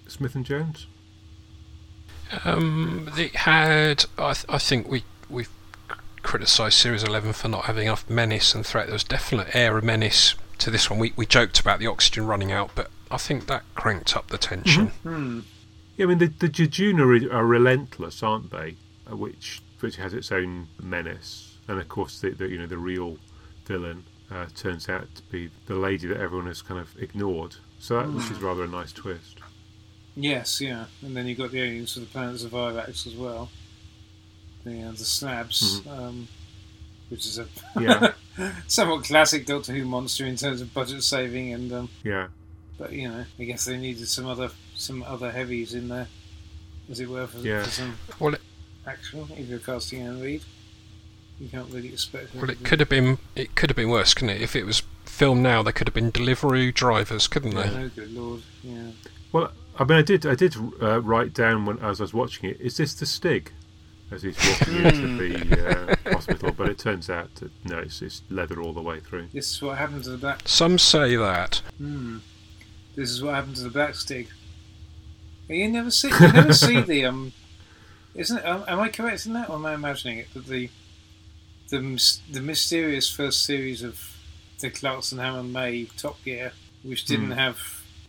Smith and Jones? Um, it had. I, th- I think we we've criticised Series Eleven for not having enough menace and threat. There was definite air of menace to this one. We we joked about the oxygen running out, but I think that cranked up the tension. Hmm. Yeah, I mean the the Judoon are, are relentless, aren't they? Uh, which which has its own menace, and of course the, the you know the real villain uh, turns out to be the lady that everyone has kind of ignored. So that which is rather a nice twist. Yes, yeah. And then you've got the aliens for the planets of Virax as well. The, uh, the slabs, um, which is a Yeah, somewhat classic Doctor Who monster in terms of budget saving, and um, yeah, but you know, I guess they needed some other some other heavies in there, as it were, for, Yeah. for some Well, it, action. If you're casting Anne Reid, you can't really expect. well, it could have been. It could have been worse, couldn't it? If it was filmed now, they could have been delivery drivers, couldn't they? Oh, good lord! Yeah. Well, I mean, I did, I did uh, write down when as I was watching it. Is this the Stig? As he's walking into the uh, hospital, but it turns out that no, it's, it's leather all the way through. This is what happened to the back. Some say that. Hmm. This is what happened to the back stick. You never see. You never see the um. Isn't it? Um, am I correct in that, or am I imagining it? That the the the mysterious first series of the Clarkson Hammond May Top Gear, which didn't Hmm. have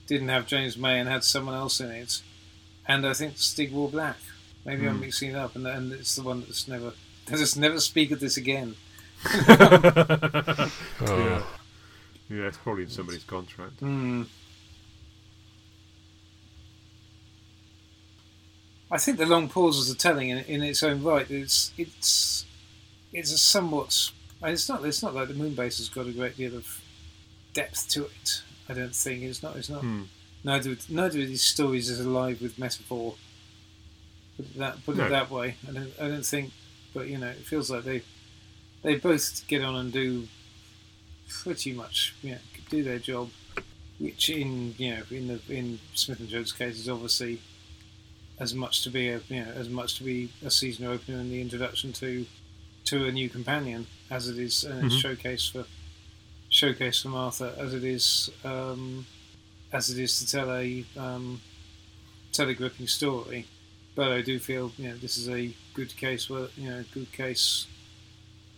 didn't have James May and had someone else in it, and I think Stig wore black. Maybe I'm Hmm. mixing it up, and, and it's the one that's never. Let us never speak of this again. Oh. Yeah. Yeah, it's probably in somebody's contract. Hmm. I think the long pauses are telling in, in its own right. It's it's it's a somewhat. It's not. It's not like the Moonbase has got a great deal of depth to it. I don't think it's not. It's not. Hmm. Neither neither of these stories is alive with metaphor. Put it that put No. it that way. I don't. I don't think. But you know, it feels like they they both get on and do pretty much. You know, do their job. Which in you know in the in Smith and Jones' case is obviously as much to be a you know as much to be a season opener and the introduction to to a new companion as it is and it's Mhm. showcase for showcase for Martha as it is um, as it is to tell a um, tell a gripping story. But I do feel you know this is a good case where you know good case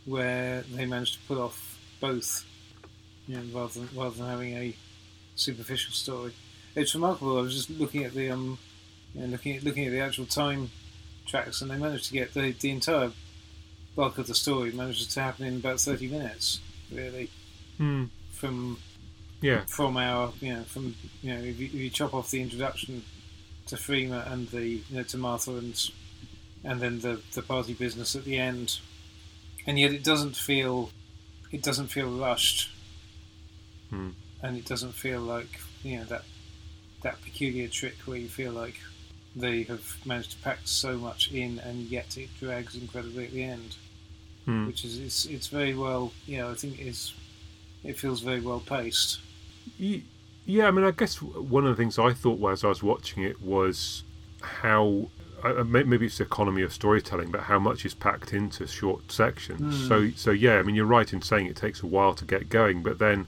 where they managed to pull off both, you know, rather than rather than having a superficial story. It's remarkable. I was just looking at the um, you know, looking at looking at the actual time tracks, and they managed to get the the entire bulk of the story manages to happen in about thirty minutes. Really, Hmm. from Yeah, from our you know from you know if you, if you chop off the introduction to Freema and the you know to Martha and and then the the party business at the end, and yet it doesn't feel it doesn't feel rushed, Hmm. and it doesn't feel like you know that that peculiar trick where you feel like they have managed to pack so much in and yet it drags incredibly at the end, Hmm. which is it's, it's very well you know I think it's it feels very well paced. Yeah, I mean, I guess one of the things I thought as I was watching it was how maybe it's the economy of storytelling, but how much is packed into short sections. Hmm. So, so yeah, I mean, you're right in saying it takes a while to get going, but then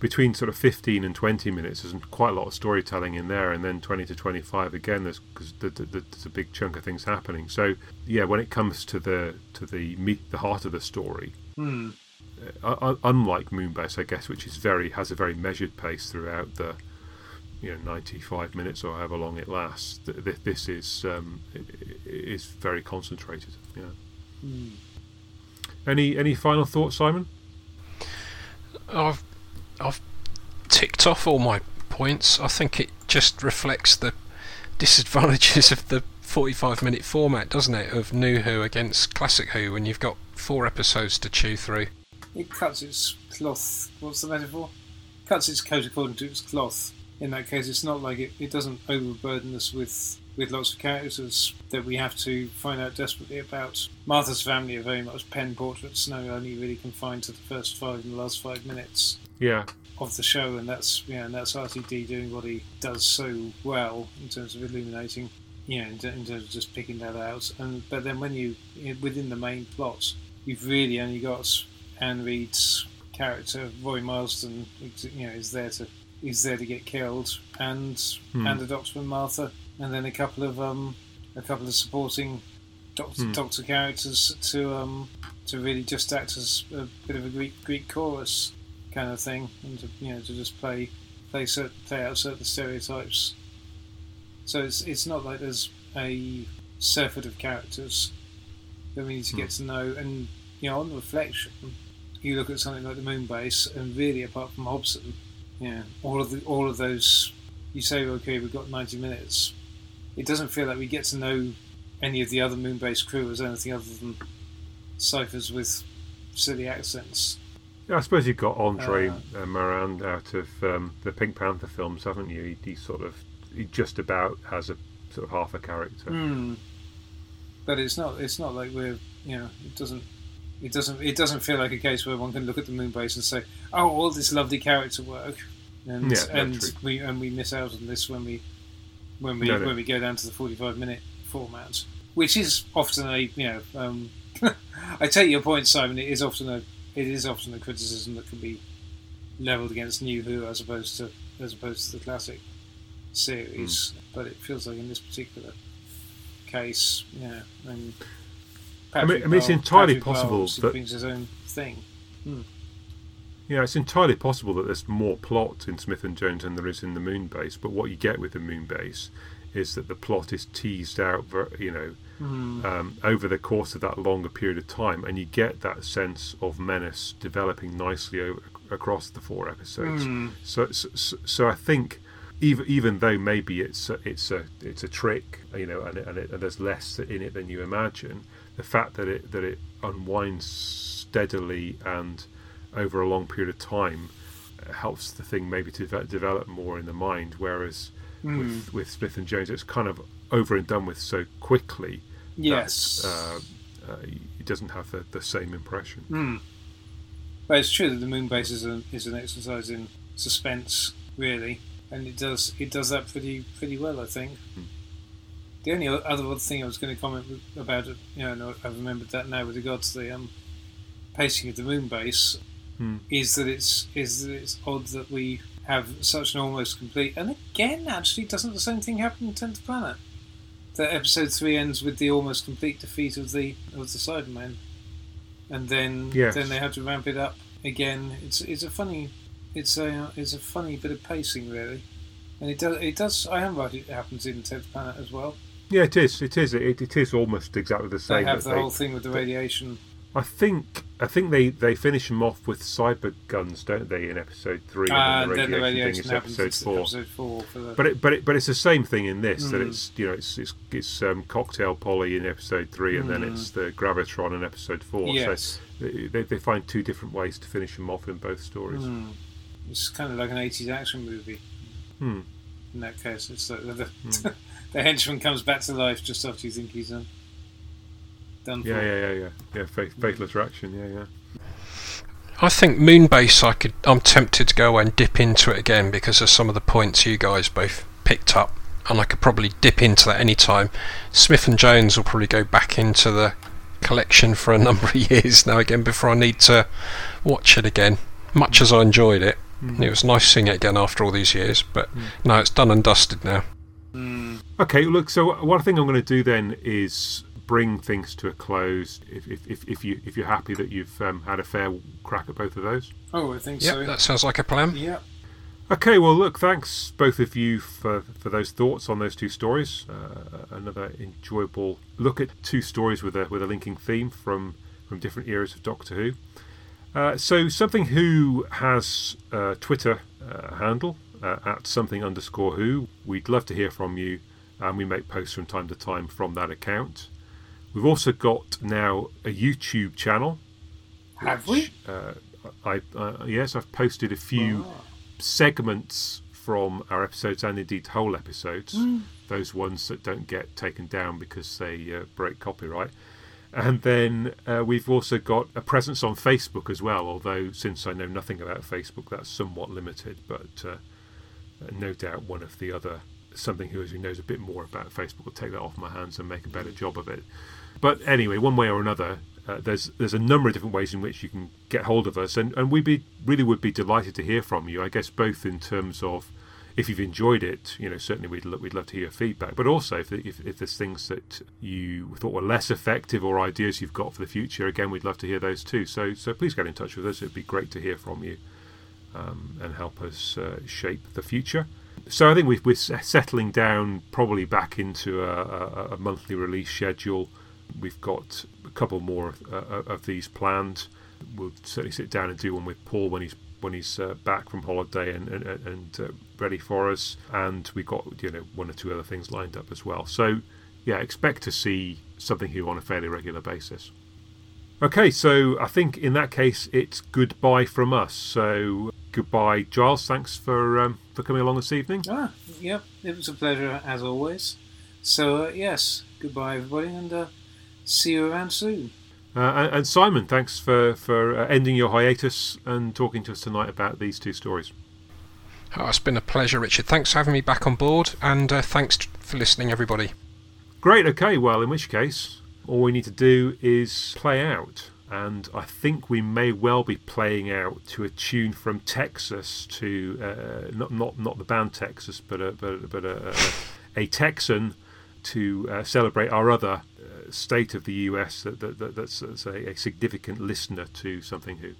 between sort of 15 and 20 minutes, there's quite a lot of storytelling in there, and then 20 to 25 again, there's because the, the, the, there's a big chunk of things happening. So, yeah, when it comes to the to the meat, the heart of the story, Hmm. uh, unlike Moonbase, I guess, which is very has a very measured pace throughout the you know 95 minutes or however long it lasts. Th- th- This is um, i- i- is very concentrated. Yeah. Hmm. Any any final thoughts, Simon? I've I've ticked off all my points. I think it just reflects the disadvantages of the 45 minute format, doesn't it? Of New Who against Classic Who when you've got four episodes to chew through. it cuts its cloth. What's the metaphor? Cuts its coat according to its cloth. In that case, it's not like it, it doesn't overburden us with with lots of characters that we have to find out desperately about. Martha's family are very much pen portraits, no only really confined to the first five and the last five minutes Yeah. of the show, and that's yeah, and that's RTD doing what he does so well in terms of illuminating, you know, in, in terms of just picking that out. And but then when you within the main plot, you've really only got Anne Reid's character, Roy Marsden, you know, is there to is there to get killed, and Hmm. and the Doctor and Martha, and then a couple of um a couple of supporting Doctor Hmm. Doctor characters to um to really just act as a bit of a Greek Greek chorus kind of thing, and to, you know to just play play certain, play out certain stereotypes. So it's it's not like there's a surfeit of characters that we need to get hmm. to know, and you know on reflection, you look at something like the Moon Base, and really apart from Hobson, yeah, all of the all of those, you say okay, we've got ninety minutes. It doesn't feel like we get to know any of the other Moon Base crew as anything other than ciphers with silly accents. I suppose you've got Andre Uh, uh, Maranne out of um, the Pink Panther films, haven't you? He, he sort of he just about has a sort of half a character. Hmm. But it's not. It's not like we're. You know, it doesn't. It doesn't. It doesn't feel like a case where one can look at the moon base and say, "Oh, all this lovely character work," and Yeah, and true. we and we miss out on this when we when we No, no. when we go down to the forty-five minute format, which is often a you know. Um, I take your point, Simon. It is often a it is often a criticism that can be leveled against New Who as opposed to as opposed to the classic series. Hmm. But it feels like in this particular case, yeah, I mean- Patrick I mean, it's Bell- entirely Patrick possible obviously that- brings his own thing. Yeah, it's entirely possible that there's more plot in Smith and Jones than there is in the Moon Base. But what you get with the Moon Base is that the plot is teased out, you know, um, over the course of that longer period of time, and you get that sense of menace developing nicely over, across the four episodes. Hmm. So, so, so I think even even though maybe it's a, it's a it's a trick, you know, and, it, and, it, and there's less in it than you imagine, the fact that it that it unwinds steadily and over a long period of time uh, helps the thing maybe to deve- develop more in the mind. Whereas Hmm. with with Smith and Jones, it's kind of over and done with so quickly. Yes, that, uh, uh, it doesn't have the, the same impression. Hmm. But it's true that the moon base is an, is an exercise in suspense, really, and it does it does that pretty pretty well, I think. Hmm. The only other thing I was going to comment about it, you know, and I- I've remembered that now with regards to the um, pacing of the moon base, Hmm. is that it's is that it's odd that we have such an almost complete. And again, actually, doesn't the same thing happen in Tenth Planet? That episode three ends with the almost complete defeat of the of the Cybermen, and then Yes. then they have to ramp it up again. It's it's a funny it's a it's a funny bit of pacing really, and it does it does I am right it happens in Tenth Planet as well. Yeah, it is. It is. It, it is almost exactly the same. They have the whole thing with the they- radiation. I think. I think they, they finish him off with cyber guns, don't they? In episode three, Ah, and then then the the radiation, radiation thing is episode four. episode four for the. But it, but it, but it's the same thing in this that Mm. it's you know it's it's, it's um, cocktail Polly in episode three and then Mm. it's the gravitron in episode four. yes. So they, they find two different ways to finish him off in both stories. Hmm. It's kind of like an 80s action movie Hmm. in that case. It's like the, the, Hmm. the henchman comes back to life just after you think he's done, done Yeah, for. yeah, yeah, yeah, yeah. Fatal, fatal attraction. Yeah, yeah. I think Moonbase. I could. I'm tempted to go and dip into it again because of some of the points you guys both picked up, and I could probably dip into that any time. Smith and Jones will probably go back into the collection for a number of years now again before I need to watch it again. Much as I enjoyed it, Mm-hmm. it was nice seeing it again after all these years. But no, it's done and dusted now. Hmm. Okay, look. So one thing I'm going to do then is bring things to a close. If if, if, if you if you're happy that you've um, had a fair crack at both of those. Oh, I think Yep, so. that sounds like a plan. Yeah. Okay, well, look, thanks both of you for, for those thoughts on those two stories. Uh, another enjoyable look at two stories with a with a linking theme from from different eras of Doctor Who. Uh, so, something who has a Twitter uh, handle uh, at something underscore who. We'd love to hear from you, and we make posts from time to time from that account. We've also got now a YouTube channel Have we? uh, I uh, yes, I've posted a few Ah. segments from our episodes and indeed whole episodes. Hmm. Those ones that don't get taken down because they uh, break copyright. And then uh, we've also got a presence on Facebook as well. Although since I know nothing about Facebook, that's somewhat limited. But uh, no doubt one of the other something who who knows a bit more about Facebook will take that off my hands and make a better job of it. But anyway, one way or another, uh, there's there's a number of different ways in which you can get hold of us, and and we be really would be delighted to hear from you. I guess both in terms of if you've enjoyed it, you know, certainly we'd lo- we'd love to hear your feedback. But also if, if if there's things that you thought were less effective or ideas you've got for the future, again, we'd love to hear those too. So so please get in touch with us. It'd be great to hear from you um, and help us uh, shape the future. So I think we we're settling down probably back into a, a, a monthly release schedule. We've got a couple more uh, of these planned. We'll certainly sit down and do one with Paul when he's when he's uh, back from holiday and and, and uh, ready for us. And we've got you know one or two other things lined up as well. So yeah, expect to see something here on a fairly regular basis. Okay, so I think in that case it's goodbye from us. So goodbye, Giles. Thanks for um, for coming along this evening. Ah, yep, it was a pleasure as always. So, uh, yes, goodbye, everybody, and uh, see you around soon. Uh, and, and Simon, thanks for for uh, ending your hiatus and talking to us tonight about these two stories. Oh, it's been a pleasure, Richard. Thanks for having me back on board, and uh, thanks for listening, everybody. Great. Okay. Well, in which case, all we need to do is play out. And I think we may well be playing out to a tune from Texas to uh, not not not the band Texas, but a but, but a, a, a Texan to uh, celebrate our other uh, state of the US that, that, that that's, that's a, a significant listener to something who.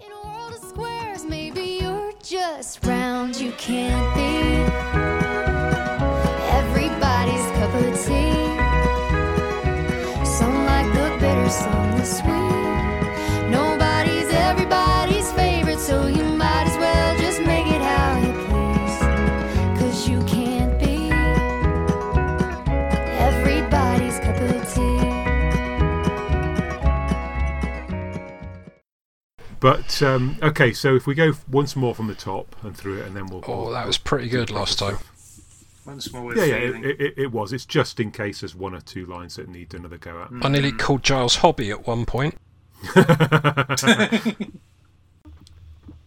In a world of squares, maybe you're just round. You can't be everybody's cup of tea. Some like the bitter, some the sweet. But um, okay, so if we go once more from the top and through it, and then we'll. Oh, we'll- that was pretty good last time. Once more with Yeah, yeah, it, it, it was. It's just in case there's one or two lines that need another go at. I nearly called Giles Hobby at one point.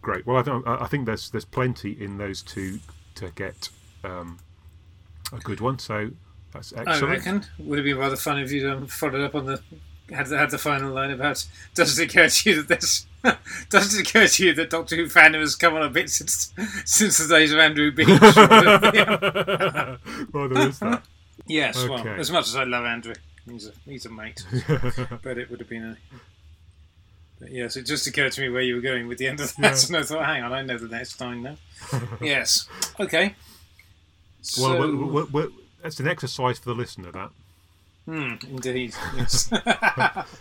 Great. Well, I, don't, I I think there's there's plenty in those two to get um, a good one. So that's excellent. I excellent. reckon. Would have been rather fun if you'd um, followed up on the had the, had the final line about does it occur to you that this does it occur to you that Doctor Who fandom has come on a bit since since the days of Andrew Beech? well, there is that. yes, well, as much as I love Andrew, he's a he's a mate, but it would have been a. But yes, it just occurred to me where you were going with the end of that, Yeah. and I thought, hang on, I know the next line now. yes, okay. So, Well, well, well, well, that's an exercise for the listener. That. Hmm, indeed, yes.